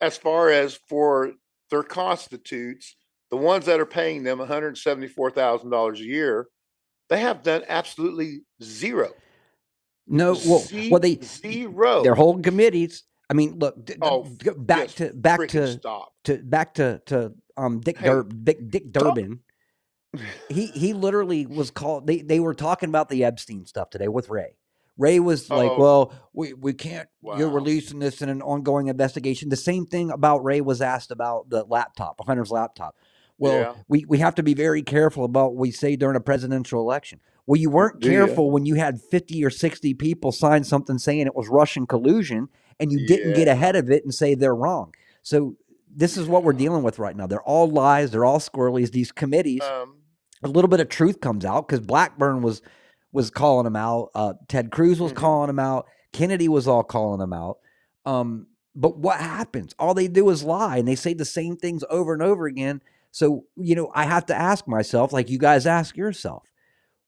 as far as for their constitutes, the ones that are paying them $174,000 a year, they have done absolutely zero. No, well, well, they zero. they're holding committees. I mean, look, d- Oh, back to back to stop. to back to to um Dick Hey, Dur- Dick, Dick Durbin. he he literally was called. They they were talking about the Epstein stuff today with Wray. Wray was like, Oh. "Well, we we can't. You're releasing this in an ongoing investigation." The same thing about Wray was asked about the laptop, a Hunter's laptop. Well, Yeah. we we have to be very careful about what we say during a presidential election. Well, you weren't careful when you had 50 or 60 people sign something saying it was Russian collusion and you didn't get ahead of it and say they're wrong. So this is what we're dealing with right now. They're all lies, they're all squirrelies. These committees, Um, a little bit of truth comes out because Blackburn was was calling them out. Uh, Ted Cruz was Mhm. calling them out. Kennedy was all calling them out. Um, but what happens? All they do is lie, and they say the same things over and over again. So you know, I have to ask myself, like you guys ask yourself,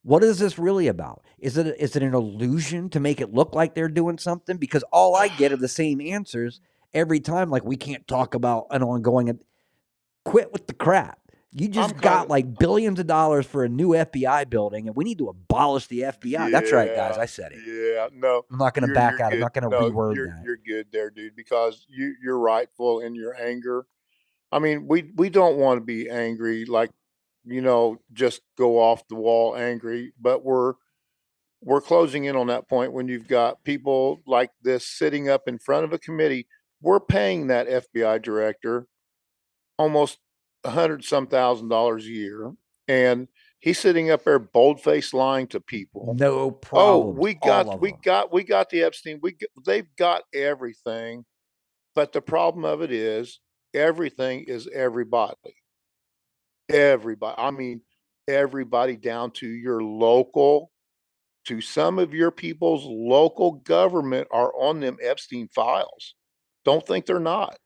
what is this really about? Is it is it an illusion to make it look like they're doing something? Because all I get are the same answers every time. Like we can't talk about an ongoing. Quit with the crap. You just I'm got like billions of dollars for a new FBI building, and we need to abolish the FBI. That's right, guys. I said it. Yeah, no. I'm not going to back out. I'm not going to No, reword you're, that. You're good there, dude, because you you're rightful in your anger. I mean, we we don't want to be angry, like you know, just go off the wall angry, but we're we're closing in on that point when you've got people like this sitting up in front of a committee. We're paying that FBI director almost a hundred some thousand dollars a year, and he's sitting up there bold faced lying to people. No problem. Oh, we got we got we got the Epstein. We they've got everything, but the problem of it is everything is everybody. Everybody. I mean, everybody down to your local, to some of your people's local government are on them Epstein files. Don't think they're not.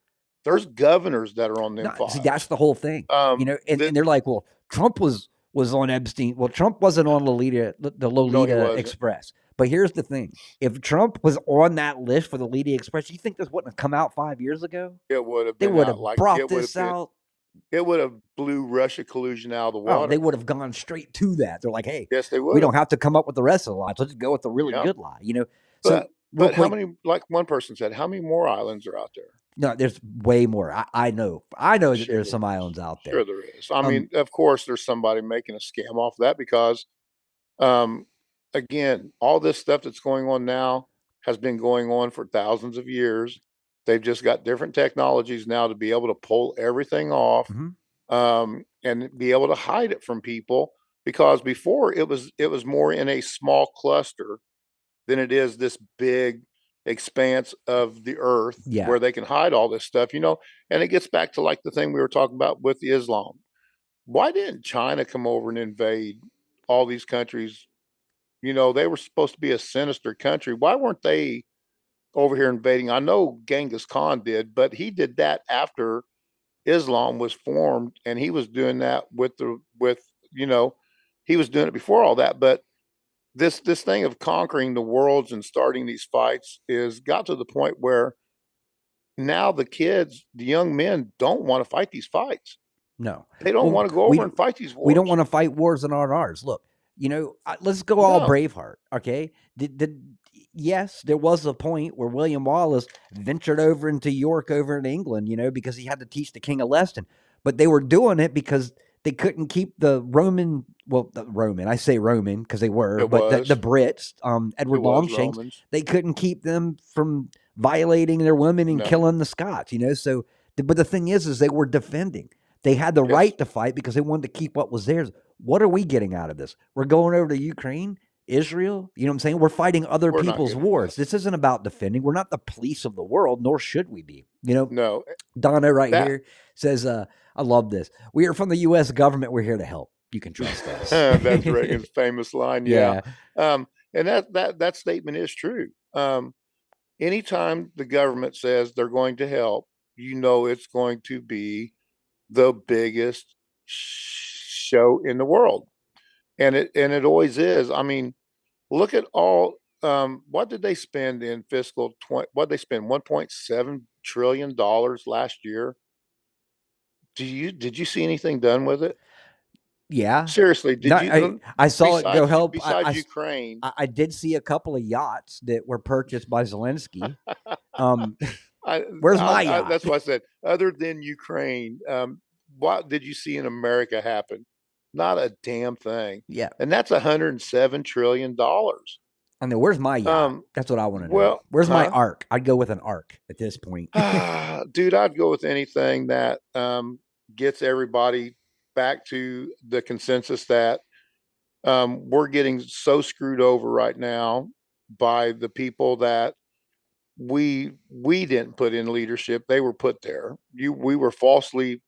There's governors that are on them No, files. see, that's the whole thing. um, you know, and, the- and they're like, well, Trump was was on Epstein. Well, Trump wasn't on Lolita, the the Lolita wasn't. Express, But here's the thing: if Trump was on that list for the leading express, you think this wouldn't have come out five years ago? It would have They would have like brought this been- out. It would have blew Russia collusion out of the Oh, water. they would have gone straight to that. They're like, hey, yes, they would. we don't have to come up with the rest of the lies. Let's just go with the really Yeah. good lie. You know. So But but how many? Like one person said, how many more islands are out there? no, there's way more. I, I know. I know that there's there some is. islands out there. Sure, there is. I Um, mean, of course, there's somebody making a scam off that because, um, again, all this stuff that's going on now has been going on for thousands of years. They've just got different technologies now to be able to pull everything off, Mhm. um, and be able to hide it from people. Because before it was it was more in a small cluster than it is this big expanse of the earth Yeah. where they can hide all this stuff, you know. And it gets back to like the thing we were talking about with Islam. Why didn't China come over and invade all these countries? You know, they were supposed to be a sinister country. Why weren't they over here invading? I know Genghis Khan did, but he did that after Islam was formed, and he was doing that with the with you know, he was doing it before all that. But this this thing of conquering the worlds and starting these fights is got to the point where now the kids, the young men, don't want to fight these fights. No, They don't Well, want to go over and fight these wars. we don't want to fight wars that aren't ours. Look, you know, let's go all No. Braveheart. Okay, did, did yes, there was a point where William Wallace ventured over into York, over in England. You know, because he had to teach the king a lesson. But they were doing it because they couldn't keep the Roman. Well, the Roman. I say Roman because they were, It but the, the Brits, um, Edward Longshanks, they couldn't keep them from violating their women and No. killing the Scots, you know. So, but the thing is, is they were defending. They had the Yes. right to fight because they wanted to keep what was theirs. What are we getting out of this? We're going over to Ukraine, Israel. You know what I'm saying? We're fighting other We're people's wars. This isn't about defending. We're not the police of the world, nor should we be. You know, No, Donna right That- here says, uh, "I love this. We are from the U.S. government. We're here to help. You can trust us." that's Reagan's famous line. Yeah. Um, and that that that statement is true. Um, anytime the government says they're going to help, you know it's going to be the biggest sh- show in the world, and it and it always is. I mean, look at all. Um, what did they spend in fiscal twenty? What they spend one point seven trillion dollars last year. Do you did you see anything done with it? yeah. Seriously, did No, you? I, I saw it go besides- help. Besides I Ukraine, I, I did see a couple of yachts that were purchased by Zelensky. Um, I, Where's my yacht? that's what I said. Other than Ukraine, um, what did you see in America happen? Not a damn thing. yeah, And that's 107 trillion dollars. I know. Where's my yacht? Um, That's what I want to know. well, where's my arc? I'd go with an arc at this point. Dude, I'd go with anything that um, gets everybody back to the consensus that um, we're getting so screwed over right now by the people that we we didn't put in leadership; they were put there. You, we were falsely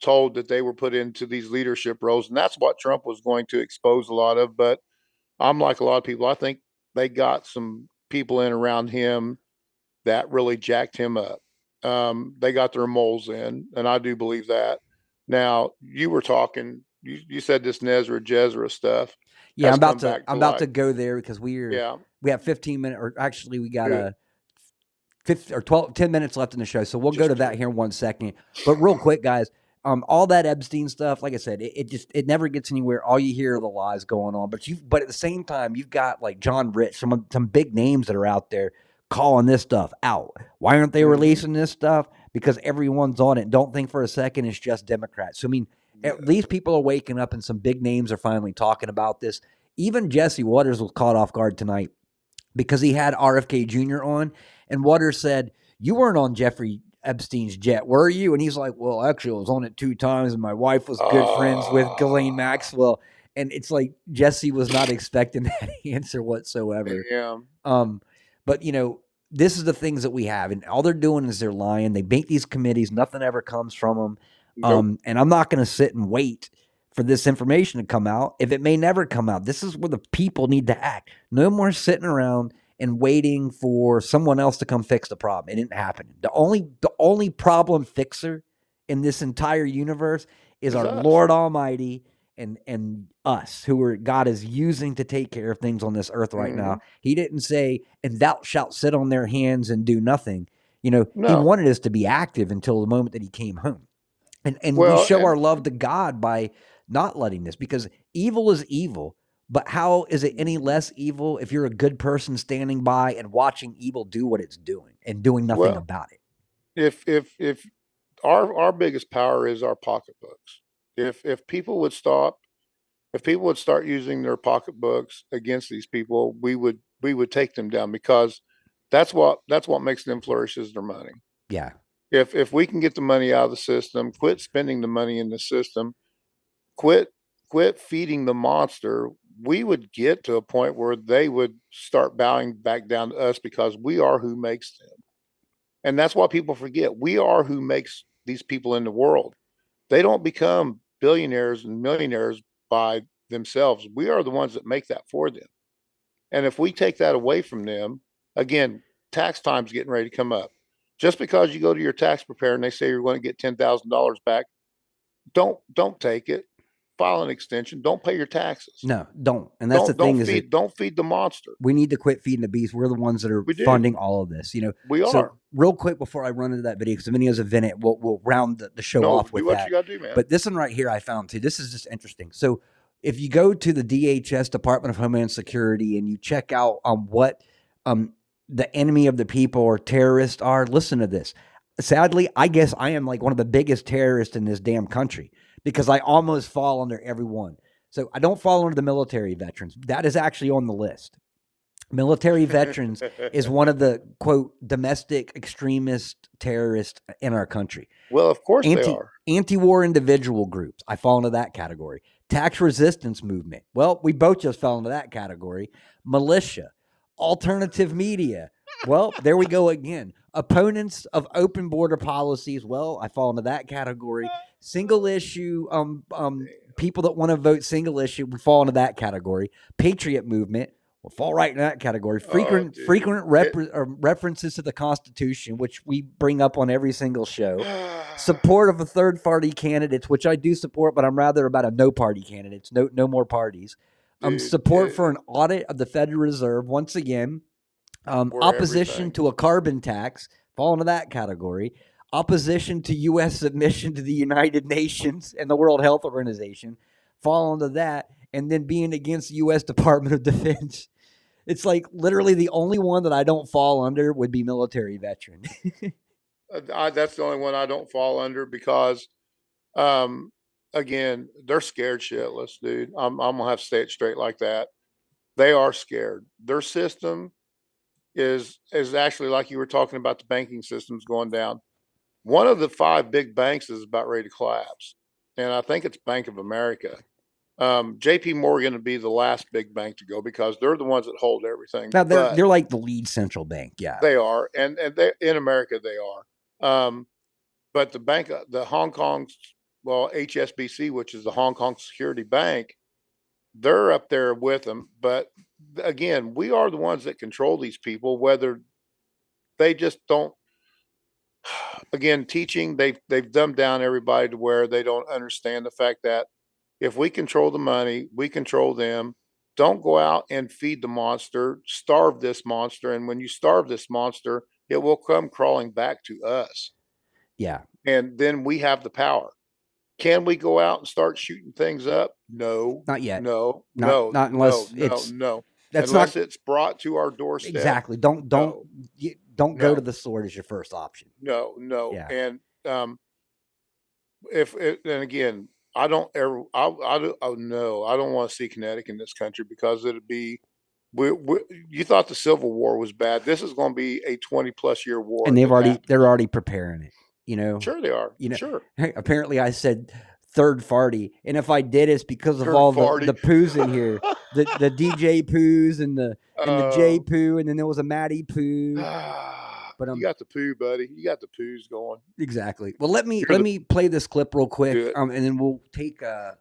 told that they were put into these leadership roles, and that's what Trump was going to expose a lot of. But I'm like a lot of people. I think they got some people in around him that really jacked him up. Um, they got their moles in, and I do believe that. Now, you were talking. You, you said this NESARA GESARA stuff. yeah, I'm about to. to I'm about to go there because we're Yeah, we have 15 minutes, or actually we got Good. a. 50 or 12 10 minutes left in the show so we'll go to that here in one second but real quick guys um all that epstein stuff like i said it, it just it never gets anywhere all you hear are the lies going on but you but at the same time you've got like john rich some some big names that are out there calling this stuff out why aren't they Mhm. releasing this stuff because everyone's on it don't think for a second it's just democrats so i mean at least people are waking up and some big names are finally talking about this. Even Jesse Watters was caught off guard tonight because he had RFK Jr. on, and Watters said, You weren't on Jeffrey Epstein's jet, were you? And he's like, Well, actually, I was on it two times, and my wife was good friends with Ghislaine Ah. Maxwell. And it's like Jesse was not expecting that answer whatsoever. yeah. Um, but you know, this is the things that we have, and all they're doing is they're lying. They make these committees, nothing ever comes from them. Nope. Um, and I'm not going to sit and wait for this information to come out if it may never come out. This is where the people need to act. No more sitting around and waiting for someone else to come fix the problem. It didn't happen. The only the only problem fixer in this entire universe is our us. Lord Almighty and and us who are God is using to take care of things on this earth right now. Mm-hmm. He didn't say, "And thou shalt sit on their hands and do nothing." You know, No. he wanted us to be active until the moment that he came home, and and we show and- our love to God by not letting this because evil is evil. But how is it any less evil if you're a good person standing by and watching evil do what it's doing and doing nothing Well, about it? if if if our our biggest power is our pocketbooks. If if people would stop, if people would start using their pocketbooks against these people, we would we would take them down because that's what that's what makes them flourish is their money. Yeah, If if we can get the money out of the system, quit spending the money in the system, quit quit feeding the monster, we would get to a point where they would start bowing back down to us because we are who makes them. And that's why people forget. We are who makes these people in the world. They don't become billionaires and millionaires by themselves. We are the ones that make that for them. And if we take that away from them, again, tax time's getting ready to come up. Just because you go to your tax preparer and they say you're going to get ten thousand dollars back, don't don't take it. File an extension. Don't pay your taxes. no, don't. And that's don't, the thing don't is feed don't feed the monster. we need to quit feeding the beast. We're the ones that are funding all of this. You know, We so are. real quick before I run into that video, because the video's a minute, we'll we'll round the, the show no, off with that. you got to do. But this one right here, I found too. This is just interesting. So if you go to the DHS Department of Homeland Security and you check out um what um the enemy of the people or terrorists are, listen to this. Sadly, I guess I am like one of the biggest terrorists in this damn country because I almost fall under every one. So I don't fall under the military veterans. That is actually on the list. Military veterans is one of the quote domestic extremist terrorists in our country well, of course they are. anti-war individual groups. I fall into that category. Tax resistance movement. Well, we both just fell into that category. Militia, alternative media. Well, there we go again. Opponents of open border policies. Well, I fall into that category. Single issue. Um, um, people that want to vote single issue. We fall into that category. Patriot movement. Will fall right in that category. Frequent, dude. frequent uh, references to the Constitution, which we bring up on every single show support of a third party candidates, which I do support, but I'm rather about a no party candidates, no no more parties. Um, support for an audit of the Federal Reserve once again. Um, opposition everything. to a carbon tax, fall into that category. Opposition to U.S. submission to the United Nations and the World Health Organization, fall into that, and then being against the U.S. Department of Defense. It's like literally the only one that I don't fall under would be military veteran. Uh, I, that's the only one I don't fall under because, um, again, they're scared shitless, dude. I'm I'm gonna have to say it straight like that. They are scared. Their system is is actually like you were talking about the banking systems going down. One of the five big banks is about ready to collapse, and I think it's Bank of America. Um, J.P. Morgan would be the last big bank to go because they're the ones that hold everything. now they're But- they're like the lead central bank, yeah. they are, and and they in America they are. Um, but the bank, uh, the Hong Kong, well, HSBC, which is the Hong Kong Security Bank, they're up there with them. But again, we are the ones that control these people, whether they just don't. Again, teaching they've they've dumbed down everybody to where they don't understand the fact that if we control the money, we control them. Don't go out and feed the monster, starve this monster. And when you starve this monster, it will come crawling back to us. Yeah. And then we have the power. Can we go out and start shooting things up? No. Not yet. No. Not- no. not unless no, it's- no, no. That's unless not it's brought to our doorstep. exactly. Don't don't No. don't go No. to the sword as your first option. No, no. Yeah. And um if it, and again, I don't ever I I don't oh no, I don't want to see kinetic in this country because it'd be we, we, you thought the Civil War was bad. This is going to be a 20 plus year war. and they've already happened. they're already preparing it. You know. Sure they are. you know, sure. Apparently, I said third party, and if I did, it's because of Third all the, farty. the poos in here, the the DJ poos and the and the J Uh, poo, and then there was a Maddie poo. But, um, you got the poo, buddy. You got the poos going. Exactly. Well, let me You're let the- me play this clip real quick, um, and then we'll take uh,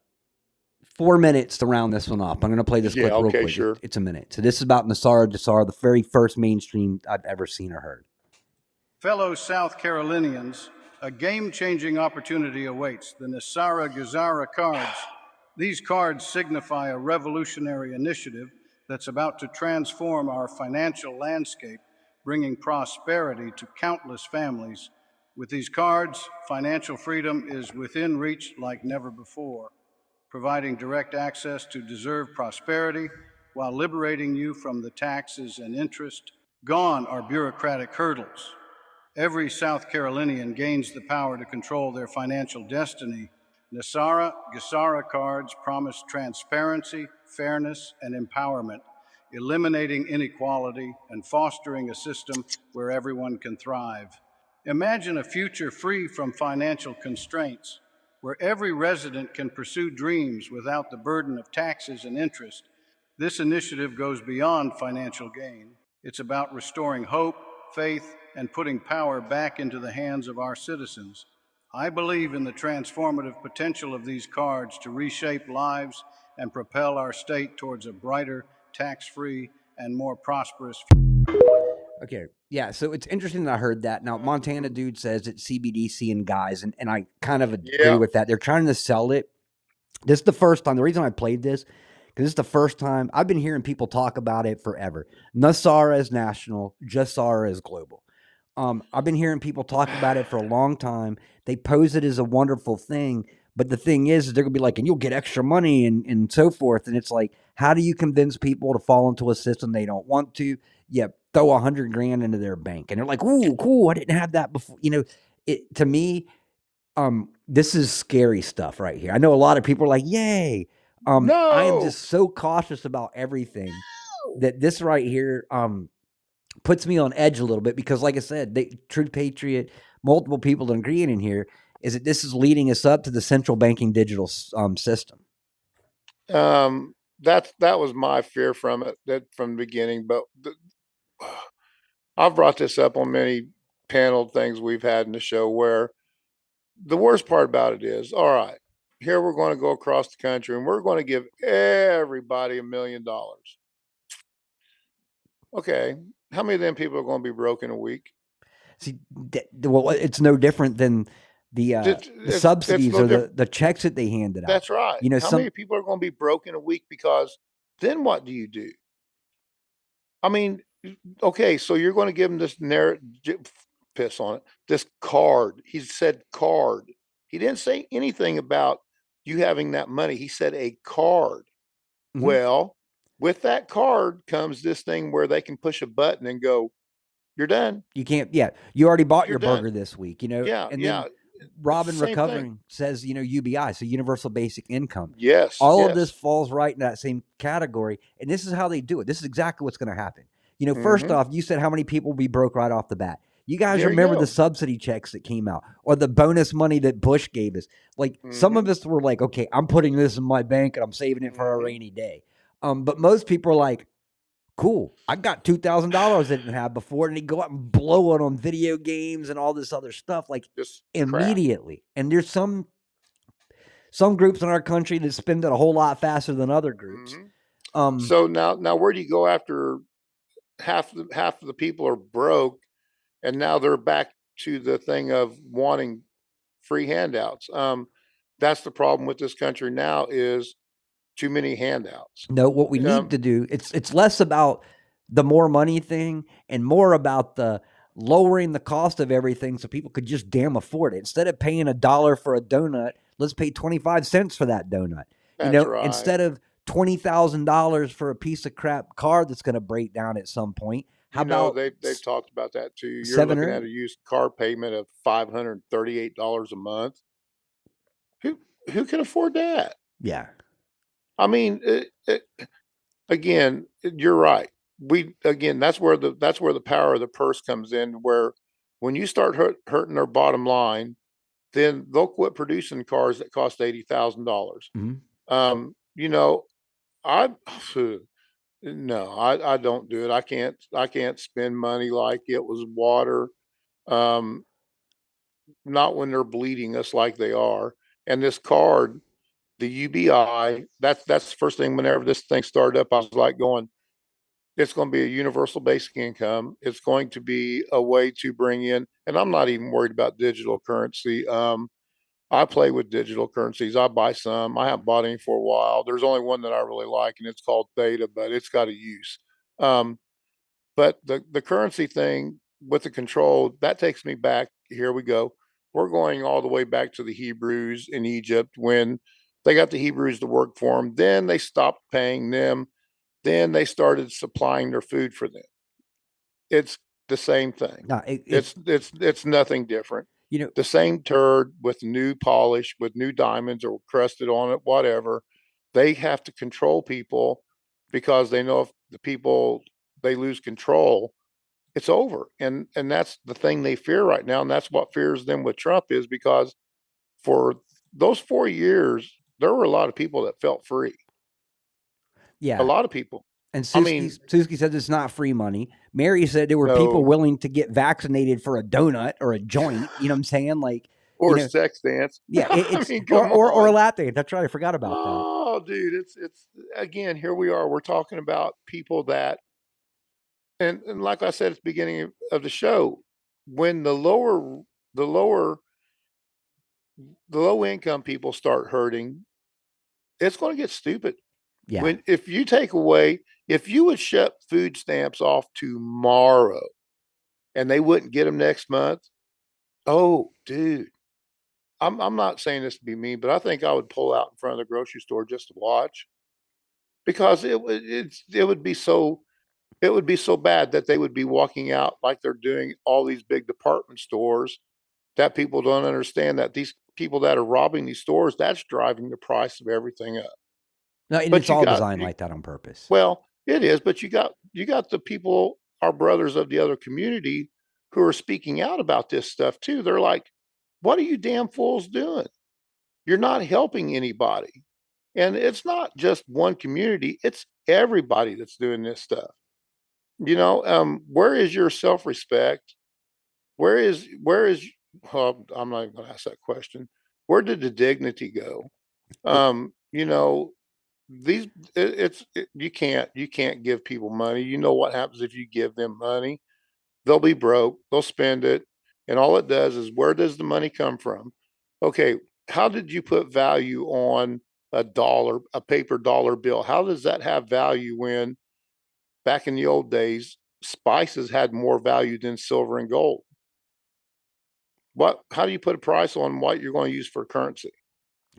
four minutes to round this one up. I'm going to play this Yeah, clip real okay, quick. Sure. it's a minute. So this is about NESARA GESARA, the very first mainstream I've ever seen or heard. Fellow South Carolinians, a game changing opportunity awaits. The NESARA GESARA cards These cards signify a revolutionary initiative that's about to transform our financial landscape, bringing prosperity to countless families. With these cards, financial freedom is within reach like never before, providing direct access to deserved prosperity while liberating you from the taxes and interest. Gone are bureaucratic hurdles. Every South Carolinian gains the power to control their financial destiny. NESARA GESARA cards promise transparency, fairness, and empowerment, eliminating inequality and fostering a system where everyone can thrive. Imagine a future free from financial constraints, where every resident can pursue dreams without the burden of taxes and interest. This initiative goes beyond financial gain. It's about restoring hope, faith, and putting power back into the hands of our citizens. I believe in the transformative potential of these cards to reshape lives and propel our state towards a brighter, tax free, and more prosperous Okay. Yeah. So it's interesting that I heard that. Now, Montana dude says it's CBDC and guys, and, and I kind of agree Yeah. with that. They're trying to sell it. This is the first time. The reason I played this, because this is the first time I've been hearing people talk about it forever. NESARA is national, GESARA is global. Um, I've been hearing people talk about it for a long time. They pose it as a wonderful thing. But the thing is, is they're gonna be like, and you'll get extra money and, and so forth. And it's like, how do you convince people to fall into a system they don't want to? Yeah, throw a hundred grand into their bank, and they're like, "Ooh, cool! I didn't have that before." You know, it to me, um, this is scary stuff right here. I know a lot of people are like, "Yay!" Um, I am just so cautious about everything that this right here, um, puts me on edge a little bit because, like I said, they, True Patriot, multiple people agreeing in here is that this is leading us up to the central banking digital um, system. Um, that's that was my fear from it that from the beginning. But the, I've brought this up on many panel things we've had in the show where the worst part about it is, all right, here we're going to go across the country and we're going to give everybody a million dollars. Okay, how many of them people are going to be broke in a week? See, well, it's no different than the uh, It's- the it's- it's subsidies no or the, the checks that they handed out. That's right. You know, how some- many people are going to be broke in a week because then what do you do? I mean, okay, so you're going to give him this narrative piss on it. This card. He said card. He didn't say anything about you having that money. He said a card. Mhm. Well, with that card comes this thing where they can push a button and go, "You're done." You can't. Yeah, you already bought You're your done. burger this week. You know. Yeah, and yeah. Then Robin same thing. recovering says, you know, UBI, so universal basic income. Yes. All yes. of this falls right in that same category, and this is how they do it. This is exactly what's going to happen. You know, 1st Mhm. off, you said how many people will be broke right off the bat. You guys There remember go. the subsidy checks that came out or the bonus money that Bush gave us? Like some Mm-hmm. of us were like, okay, I'm putting this in my bank and I'm saving it for a Mhm. rainy day. Um, but most people are like, cool, I got two thousand dollars I didn't have before, and they go out and blow it on video games and all this other stuff like Just crap. immediately. And there's some some groups in our country that spend it a whole lot faster than other groups. Mhm. Um, So now, now where do you go after half the half of the people are broke, and now they're back to the thing of wanting free handouts? Um, that's the problem with this country now is too many handouts. No, what we Um, need to do it's it's less about the more money thing and more about the lowering the cost of everything so people could just damn afford it. Instead of paying a dollar for a donut, let's pay 25 cents for that donut. That's you know, right. instead of $20,000 for a piece of crap car that's going to break down at some point. How you know, about they they've talked about that too. You're seven or looking at a used car payment of five hundred and thirty-eight dollars a month. Who who can afford that? yeah. I mean, it, it, again, you're right. We again, that's where the that's where the power of the purse comes in. Where when you start hurt, hurting their bottom line, then they'll quit producing cars that cost eighty thousand dollars. Mhm. Um, you know, I no, I I don't do it. I can't I can't spend money like it was water. Um, not when they're bleeding us like they are. And this card, the UBI, that's that's the first thing. Whenever this thing started up, I was like going, it's going to be a universal basic income. It's going to be a way to bring in, and I'm not even worried about digital currency. Um, I play with digital currencies. I buy some. I haven't bought any for a while. There's only one that I really like, and it's called Theta, but it's got a use. Um, but the the currency thing with the control that takes me back. Here we go. We're going all the way back to the Hebrews in Egypt when they got the Hebrews to work for them. Then they stopped paying them. Then they started supplying their food for them. It's the same thing. No, it, it- It's it's it's nothing different you know, the same turd with new polish, with new diamonds or crusted on it, whatever. They have to control people because they know if the people they lose control, it's over. And and that's the thing they fear right now. And that's what fears them with Trump is because for those four years, there were a lot of people that felt free. yeah. A lot of people. And I mean- Suski, Suski says it's not free money. Mary said there were people willing to get vaccinated for a donut or a joint. You know what I'm saying? Like, Or know, sex dance. yeah, it, I it's mean, or, or, or lap dance. That's right. I forgot about that. Oh, dude, it's it's again. Here we are. We're talking about people that, and and like I said at the beginning of- of the show, when the lower the lower the low income people start hurting, it's going to get stupid. Yeah. When if you take away, if you would shut food stamps off tomorrow, and they wouldn't get them next month, oh, dude, I'm I'm not saying this to be mean, but I think I would pull out in front of the grocery store just to watch, because it would it's it would be so it would be so bad that they would be walking out like they're doing all these big department stores that people don't understand that these people that are robbing these stores that's driving the price of everything up. No, but it's all got- designed you- like that on purpose. Well, it is, but you got you got the people, our brothers of the other community, who are speaking out about this stuff too. They're like, "What are you damn fools doing? You're not helping anybody." And it's not just one community; it's everybody that's doing this stuff. You know, um, where is your self-respect? Where is where is? Well, I'm not even going to ask that question. Where did the dignity go? Um, you know, these it, it's it, you can't you can't give people money. You know what happens if you give them money? They'll be broke they'll spend it and all it does is where does the money come from? Okay how did you put value on a dollar a paper dollar bill? How does that have value when back in the old days spices had more value than silver and gold what how do you put a price on what you're going to use for currency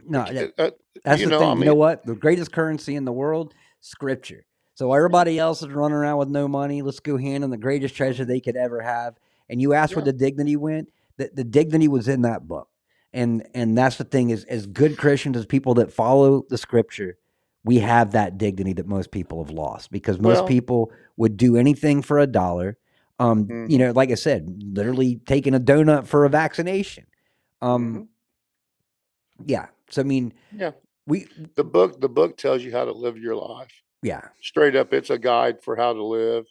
no, Uh, that- uh, that's you the know, thing. I you know what? The greatest currency in the world, scripture. So everybody else is running around with no money. Let's go hand them the greatest treasure they could ever have. And you asked where the dignity went. The, the dignity was in that book. And and that's the thing is as good Christians, as people that follow the scripture, we have that dignity that most people have lost because most Well- people would do anything for a dollar. Um, you Mhm. know, like I said, literally taking a donut for a vaccination. Um, yeah. So I mean, Yeah. we the book the book tells you how to live your life yeah. straight up it's a guide for how to live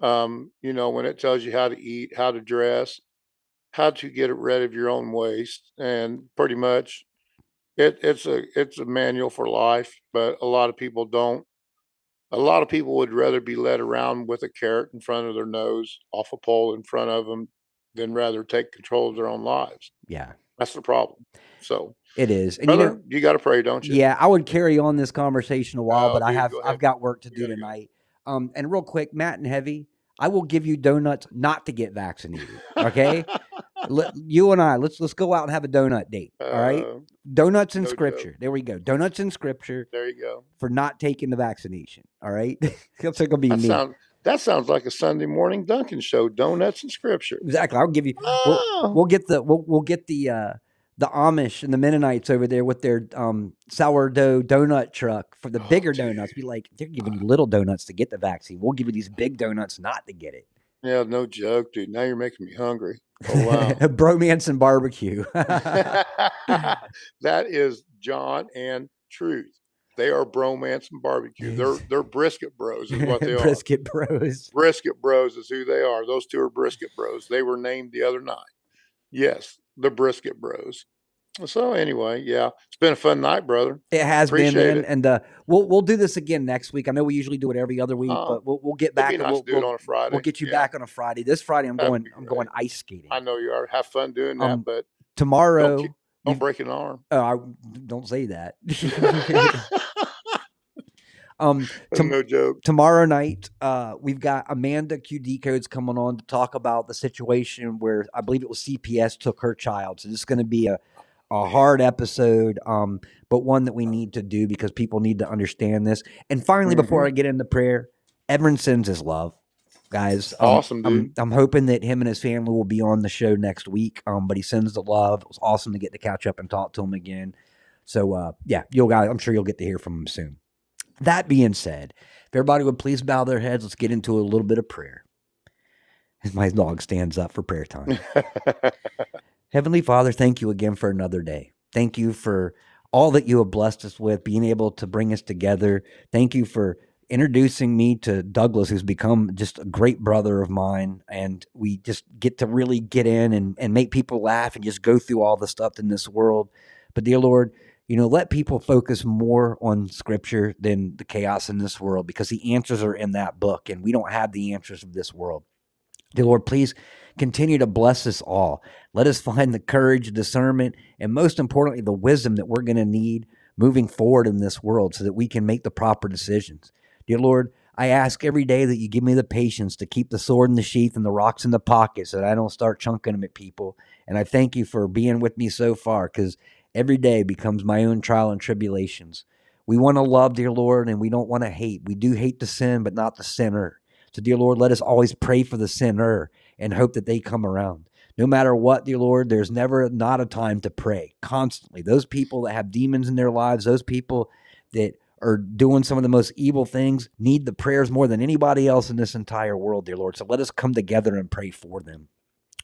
um you know when it tells you how to eat how to dress how to get rid of your own waste and pretty much it it's a it's a manual for life but a lot of people don't a lot of people would rather be led around with a carrot in front of their nose off a pole in front of them than rather take control of their own lives Yeah, that's the problem so it is. And you brother, know, you, got to pray don't you yeah, I would carry on this conversation a while, but I have go I've got work to do gotta go. tonight. Um, and real quick, Matt and Heavy, I will give you donuts not to get vaccinated. Okay, Let, you and I let's let's go out and have a donut date. All right, Uh, donuts in no joke. scripture. There we go. Donuts in scripture there you go for not taking the vaccination. All right, that's gonna be That that sounds like a Sunday morning Duncan show. Donuts and scripture. exactly. I'll give you. Oh, We'll get the we'll we'll get the uh the Amish and the Mennonites over there with their um sourdough donut truck for the Oh, bigger donuts. Be like, they're giving you little donuts to get the vaccine. We'll give you these big donuts not to get it. Yeah, no joke, dude. Now you're making me hungry. Oh wow. Bromance and barbecue. that is John and Truth. They are bromance and barbecue. They're they're brisket bros is what they are. Brisket bros. Brisket bros is who they are. Those two are brisket bros. They were named the other night. Yes, the brisket bros. So anyway, yeah, it's been a fun night, brother. It has been, man. it. And uh, we'll we'll do this again next week. I know we usually do it every other week, Uh, but we'll we'll get back nice we'll, to do it we'll, on a Friday. we'll get you Yeah, back on a Friday. This Friday, I'm That'd going. I'm going ice skating. I know you are. Have fun doing that, Um, but tomorrow Don't You've- break an arm. Oh, I don't say that. um, no joke. tomorrow night, uh, we've got Amanda Q Decodes coming on to talk about the situation where I believe it was CPS took her child. So this is going to be a a hard episode, um, but one that we need to do because people need to understand this. And finally, before I get into prayer, Edmund sends his love, guys. Um, Awesome, I'm, dude. I'm hoping that him and his family will be on the show next week. Um, but he sends the love. It was awesome to get to catch up and talk to him again. So uh, yeah, you'll guys, I'm sure you'll get to hear from him soon. That being said, if everybody would please bow their heads, let's get into a little bit of prayer. As my dog stands up for prayer time. Heavenly Father, thank you again for another day. Thank you for all that you have blessed us with, being able to bring us together. Thank you for introducing me to Douglas, who's become just a great brother of mine. And we just get to really get in and, and make people laugh and just go through all the stuff in this world. But, dear Lord, you know, let people focus more on scripture than the chaos in this world because the answers are in that book and we don't have the answers of this world. Dear Lord, please continue to bless us all. Let us find the courage, discernment, and most importantly, the wisdom that we're going to need moving forward in this world so that we can make the proper decisions. Dear Lord, I ask every day that you give me the patience to keep the sword in the sheath and the rocks in the pocket so that I don't start chunking them at people. And I thank you for being with me so far because every day becomes my own trial and tribulations. We want to love, dear Lord, and we don't want to hate. We do hate the sin, but not the sinner. So, dear Lord, let us always pray for the sinner and hope that they come around. No matter what, dear Lord, there's never not a time to pray constantly. Those people that have demons in their lives, those people that are doing some of the most evil things, need the prayers more than anybody else in this entire world, dear Lord. So let us come together and pray for them.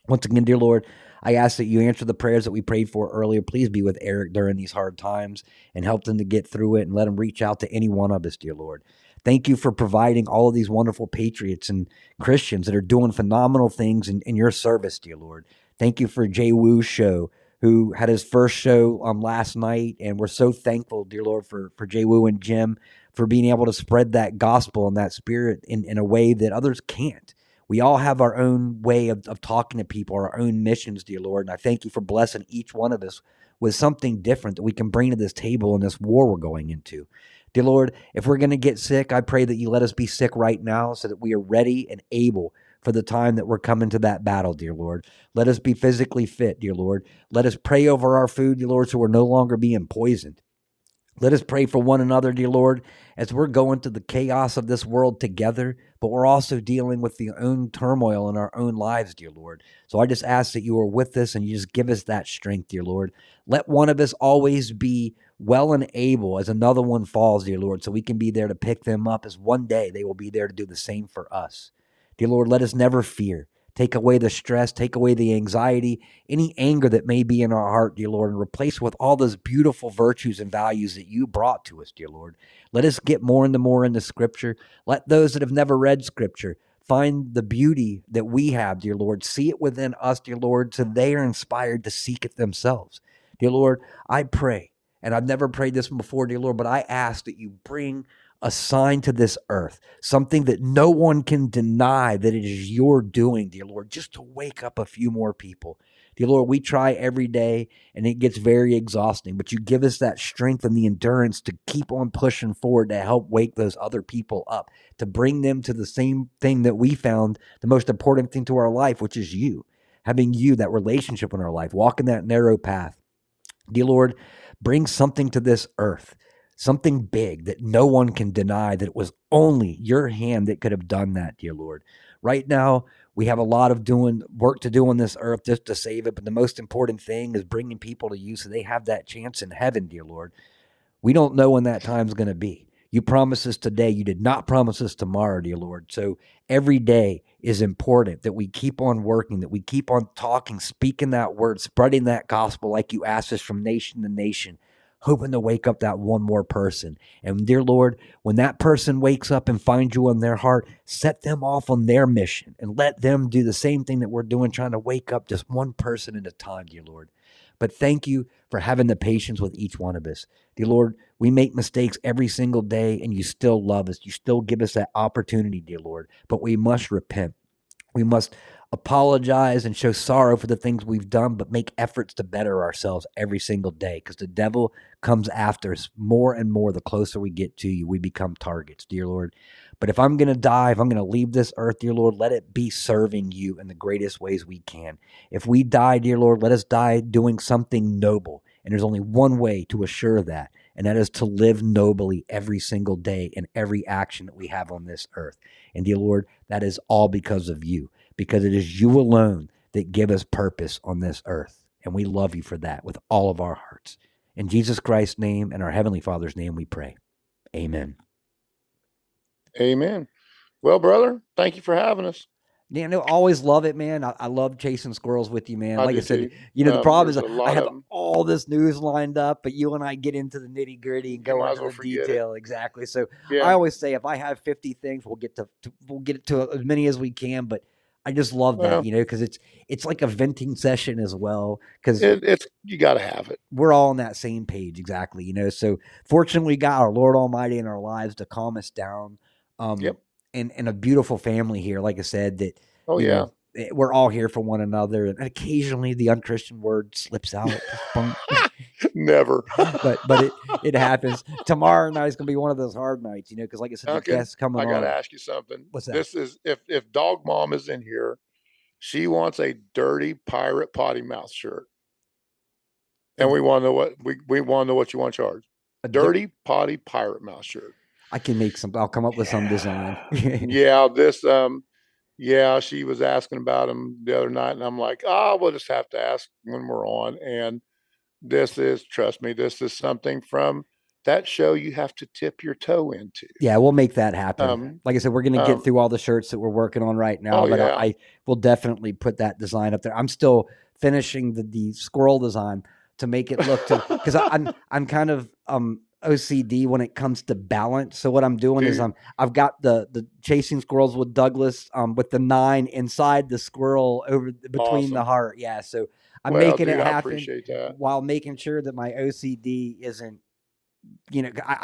Once again, dear Lord, I ask that you answer the prayers that we prayed for earlier. Please be with Eric during these hard times and help them to get through it and let him reach out to any one of us, dear Lord. Thank you for providing all of these wonderful patriots and Christians that are doing phenomenal things in, in your service, dear Lord. Thank you for Jay Woo's show, who had his first show um, last night. And we're so thankful, dear Lord, for, for Jay Woo and Jim for being able to spread that gospel and that spirit in, in a way that others can't. We all have our own way of, of talking to people, our own missions, dear Lord. And I thank you for blessing each one of us with something different that we can bring to this table in this war we're going into. Dear Lord, if we're going to get sick, I pray that you let us be sick right now so that we are ready and able for the time that we're coming to that battle, dear Lord. Let us be physically fit, dear Lord. Let us pray over our food, dear Lord, so we're no longer being poisoned. Let us pray for one another, dear Lord, as we're going through the chaos of this world together, but we're also dealing with the own turmoil in our own lives, dear Lord. So I just ask that you are with us and you just give us that strength, dear Lord. Let one of us always be well and able as another one falls, dear Lord, so we can be there to pick them up as one day they will be there to do the same for us. Dear Lord, let us never fear. Take away the stress, take away the anxiety, any anger that may be in our heart, dear Lord, and replace with all those beautiful virtues and values that you brought to us, dear Lord. Let us get more and more into Scripture. Let those that have never read Scripture find the beauty that we have, dear Lord. See it within us, dear Lord, so they are inspired to seek it themselves. Dear Lord, I pray, and I've never prayed this one before, dear Lord, but I ask that you bring a sign to this earth, something that no one can deny that it is your doing, dear Lord, just to wake up a few more people. Dear Lord, we try every day and it gets very exhausting, but you give us that strength and the endurance to keep on pushing forward to help wake those other people up, to bring them to the same thing that we found the most important thing to our life, which is you, having you, that relationship in our life, walking that narrow path. Dear Lord, bring something to this earth something big that no one can deny that it was only your hand that could have done that, dear Lord. Right now, we have a lot of doing work to do on this earth just to save it, but the most important thing is bringing people to you so they have that chance in heaven, dear Lord. We don't know when that time's going to be. You promised us today. You did not promise us tomorrow, dear Lord. So every day is important that we keep on working, that we keep on talking, speaking that word, spreading that gospel like you asked us from nation to nation hoping to wake up that one more person. And dear Lord, when that person wakes up and finds you in their heart, set them off on their mission and let them do the same thing that we're doing, trying to wake up just one person at a time, dear Lord. But thank you for having the patience with each one of us. Dear Lord, we make mistakes every single day and you still love us. You still give us that opportunity, dear Lord. But we must repent. We must apologize and show sorrow for the things we've done, but make efforts to better ourselves every single day because the devil comes after us more and more. The closer we get to you, we become targets, dear Lord. But if I'm going to die, if I'm going to leave this earth, dear Lord, let it be serving you in the greatest ways we can. If we die, dear Lord, let us die doing something noble. And there's only one way to assure that, and that is to live nobly every single day in every action that we have on this earth. And dear Lord, that is all because of you, because it is you alone that give us purpose on this earth. And we love you for that with all of our hearts. In Jesus Christ's name and our Heavenly Father's name, we pray. Amen. Amen. Well, brother, thank you for having us. Yeah, no, always love it, man. I, I love chasing squirrels with you, man. I like I said, too. you know, the Um, problem is I have all this news lined up, but you and I get into the nitty gritty and go into well the forget it. detail exactly. So Yeah. I always say if I have 50 things, we'll get to, to we'll get to as many as we can. But I just love that, Well- you know, because it's it's like a venting session as well. Because it, it's you got to have it. we're all on that same page exactly you know so fortunately we got our lord almighty in our lives to calm us down um Yep. and and a beautiful family here like i said that Oh yeah. know, we're all here for one another and occasionally the unchristian word slips out Never. but but it it happens tomorrow night is gonna be one of those hard nights you know because like i said Okay, the guests coming I got on to ask you something. What's that? This is if if Dog Mom is in here, she wants a dirty pirate potty mouth shirt, and we want to know what we we want to know what you want charged. a dir- Dirty potty pirate mouth shirt. i can make some i'll come up with some design yeah, this um, yeah, she was asking about him the other night, and I'm like, ah, we'll just have to ask when we're on. And this is, trust me, this is something from that show you have to tip your toe into. Yeah, we'll make that happen. Um, like I said, we're going to um, get through all the shirts that we're working on right now, Oh, but yeah. I, I will definitely put that design up there. I'm still finishing the, the squirrel design to make it look to because I'm I'm kind of um OCD when it comes to balance. So what I'm doing is I'm I've got the the chasing squirrels with Douglas um with the nine inside the squirrel over the- between the heart. Yeah, so I'm Well, making dude, it happen while making sure that my OCD isn't, you know, I,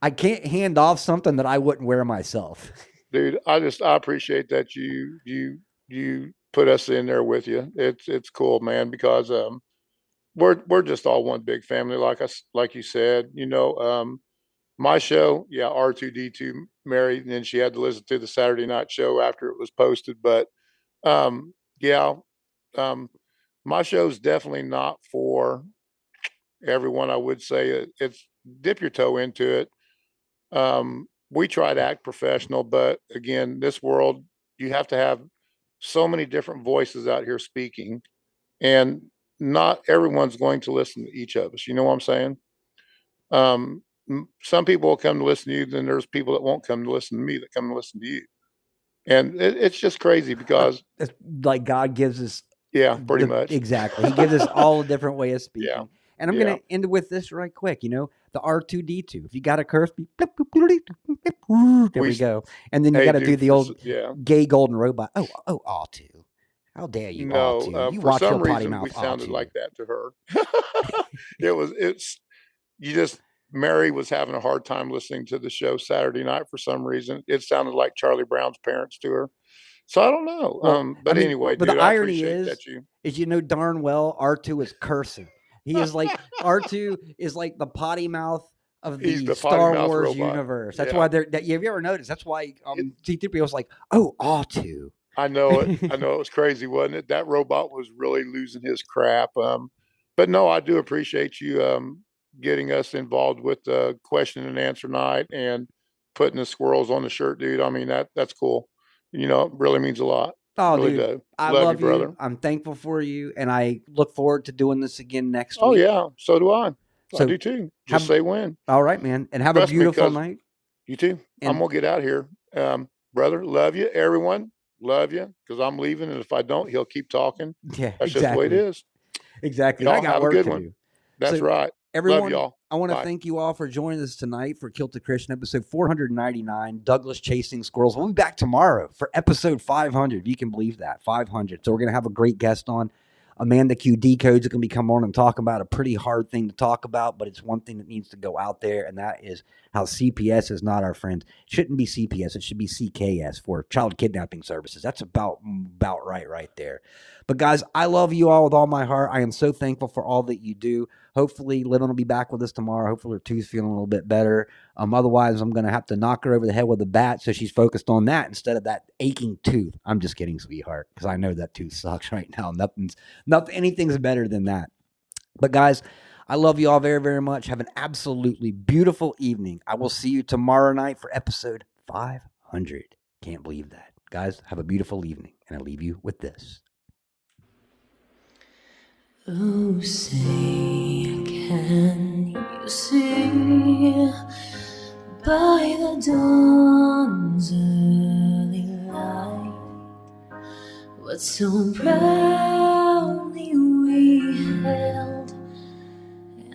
I I can't hand off something that I wouldn't wear myself. dude i just i appreciate that you you you put us in there with you it's it's cool man because um we're we're just all one big family like us like you said you know um my show yeah r2d2 married and then she had to listen to the saturday night show after it was posted but um yeah um my show's definitely not for everyone i would say it, it's dip your toe into it. Um we try to act professional, but again, this world, you have to have so many different voices out here speaking, and not everyone's going to listen to each of us. You know what I'm saying? Um, some people will come to listen to you, then there's people that won't come to listen to me that come to listen to you, and it, it's just crazy because, It's like God gives us yeah, pretty the- much. exactly. He gives us all a different way of speaking. Yeah. And I'm Yeah. going to end with this right quick. You know, the R2D2. If you got a curse, there We we go. And then you Hey, got to do the old yeah. gay golden robot. Oh, oh, R2. How dare you, No, R2? uh, you for watch some your potty reason mouth, we sounded like that to her. it was it's you just Mary was having a hard time listening to the show Saturday night for some reason. It sounded like Charlie Brown's parents to her. So I don't know. Well, um, I but mean, anyway, but the dude, I irony appreciate is- that you. is you know darn well R2 is cursing. He is like R2 is like the potty mouth of the, the Star Wars robot. universe. That's Yeah. why they're that have you ever noticed? That's why um C3PO was like, oh R2. I know it. I know it was crazy, wasn't it? That robot was really losing his crap. Um, but no, I do appreciate you um, getting us involved with the question and answer night and putting the squirrels on the shirt, dude. I mean that that's cool. You know, it really means a lot. Oh really dude. I Love you, love, you, brother. I'm thankful for you, and I look forward to doing this again next Oh week. Oh yeah, so do I. I So, do too. have- Just say when. All right, man, and have Trust a beautiful night. You too. I'm gonna get out here, um, brother. Love you, everyone. Love you, because I'm leaving, and if I don't, he'll keep talking. Yeah, That's exactly. just the way it is. Exactly. I Y'all got have a good to one. do. That's So, right. Everyone, Love y'all. I want to thank you all for joining us tonight for Kilted Christian episode 499, Douglas Chasing Squirrels. We'll be back tomorrow for episode 500. You can believe that, 500. So we're going to have a great guest on. Amanda Q Decodes are going to be coming on and talking about a pretty hard thing to talk about, but it's one thing that needs to go out there, and that is how CPS is not our friend. It shouldn't be CPS. It should be CKS for Child Kidnapping Services. That's about about right right there. But guys, I love you all with all my heart. I am so thankful for all that you do. Hopefully, Livin will be back with us tomorrow. Hopefully, her tooth's feeling a little bit better. Um, otherwise, I'm going to have to knock her over the head with a bat so she's focused on that instead of that aching tooth. I'm just kidding, sweetheart, because I know that tooth sucks right now. Nothing's nothing. Anything's better than that. But guys, I love you all very, very much. Have an absolutely beautiful evening. I will see you tomorrow night for episode 500. Can't believe that. Guys, have a beautiful evening. And I leave you with this. Oh, say, can you see by the dawn's early light what so proudly we held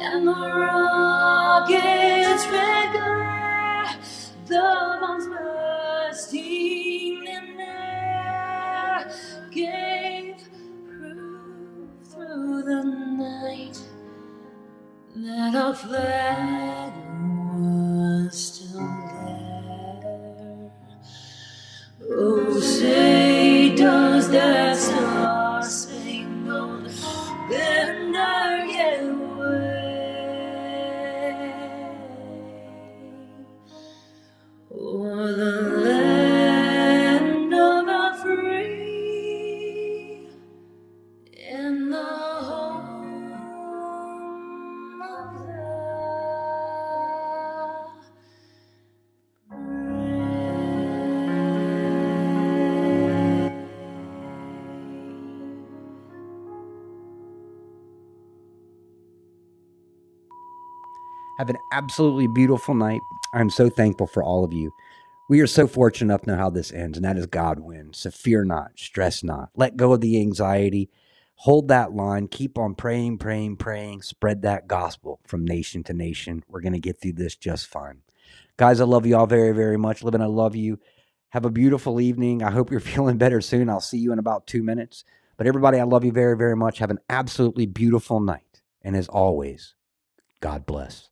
and the rockets' glare, the bombs bursting in air, gave proof through the night that our flag was still there. Oh, say, does that Have an absolutely beautiful night. I'm so thankful for all of you. We are so fortunate enough to know how this ends, and that is God wins. So fear not, stress not. Let go of the anxiety. Hold that line. Keep on praying, praying, praying. Spread that gospel from nation to nation. We're going to get through this just fine. Guys, I love you all very, very much. Living, I love you. Have a beautiful evening. I hope you're feeling better soon. I'll see you in about two minutes. But everybody, I love you very, very much. Have an absolutely beautiful night. And as always, God bless.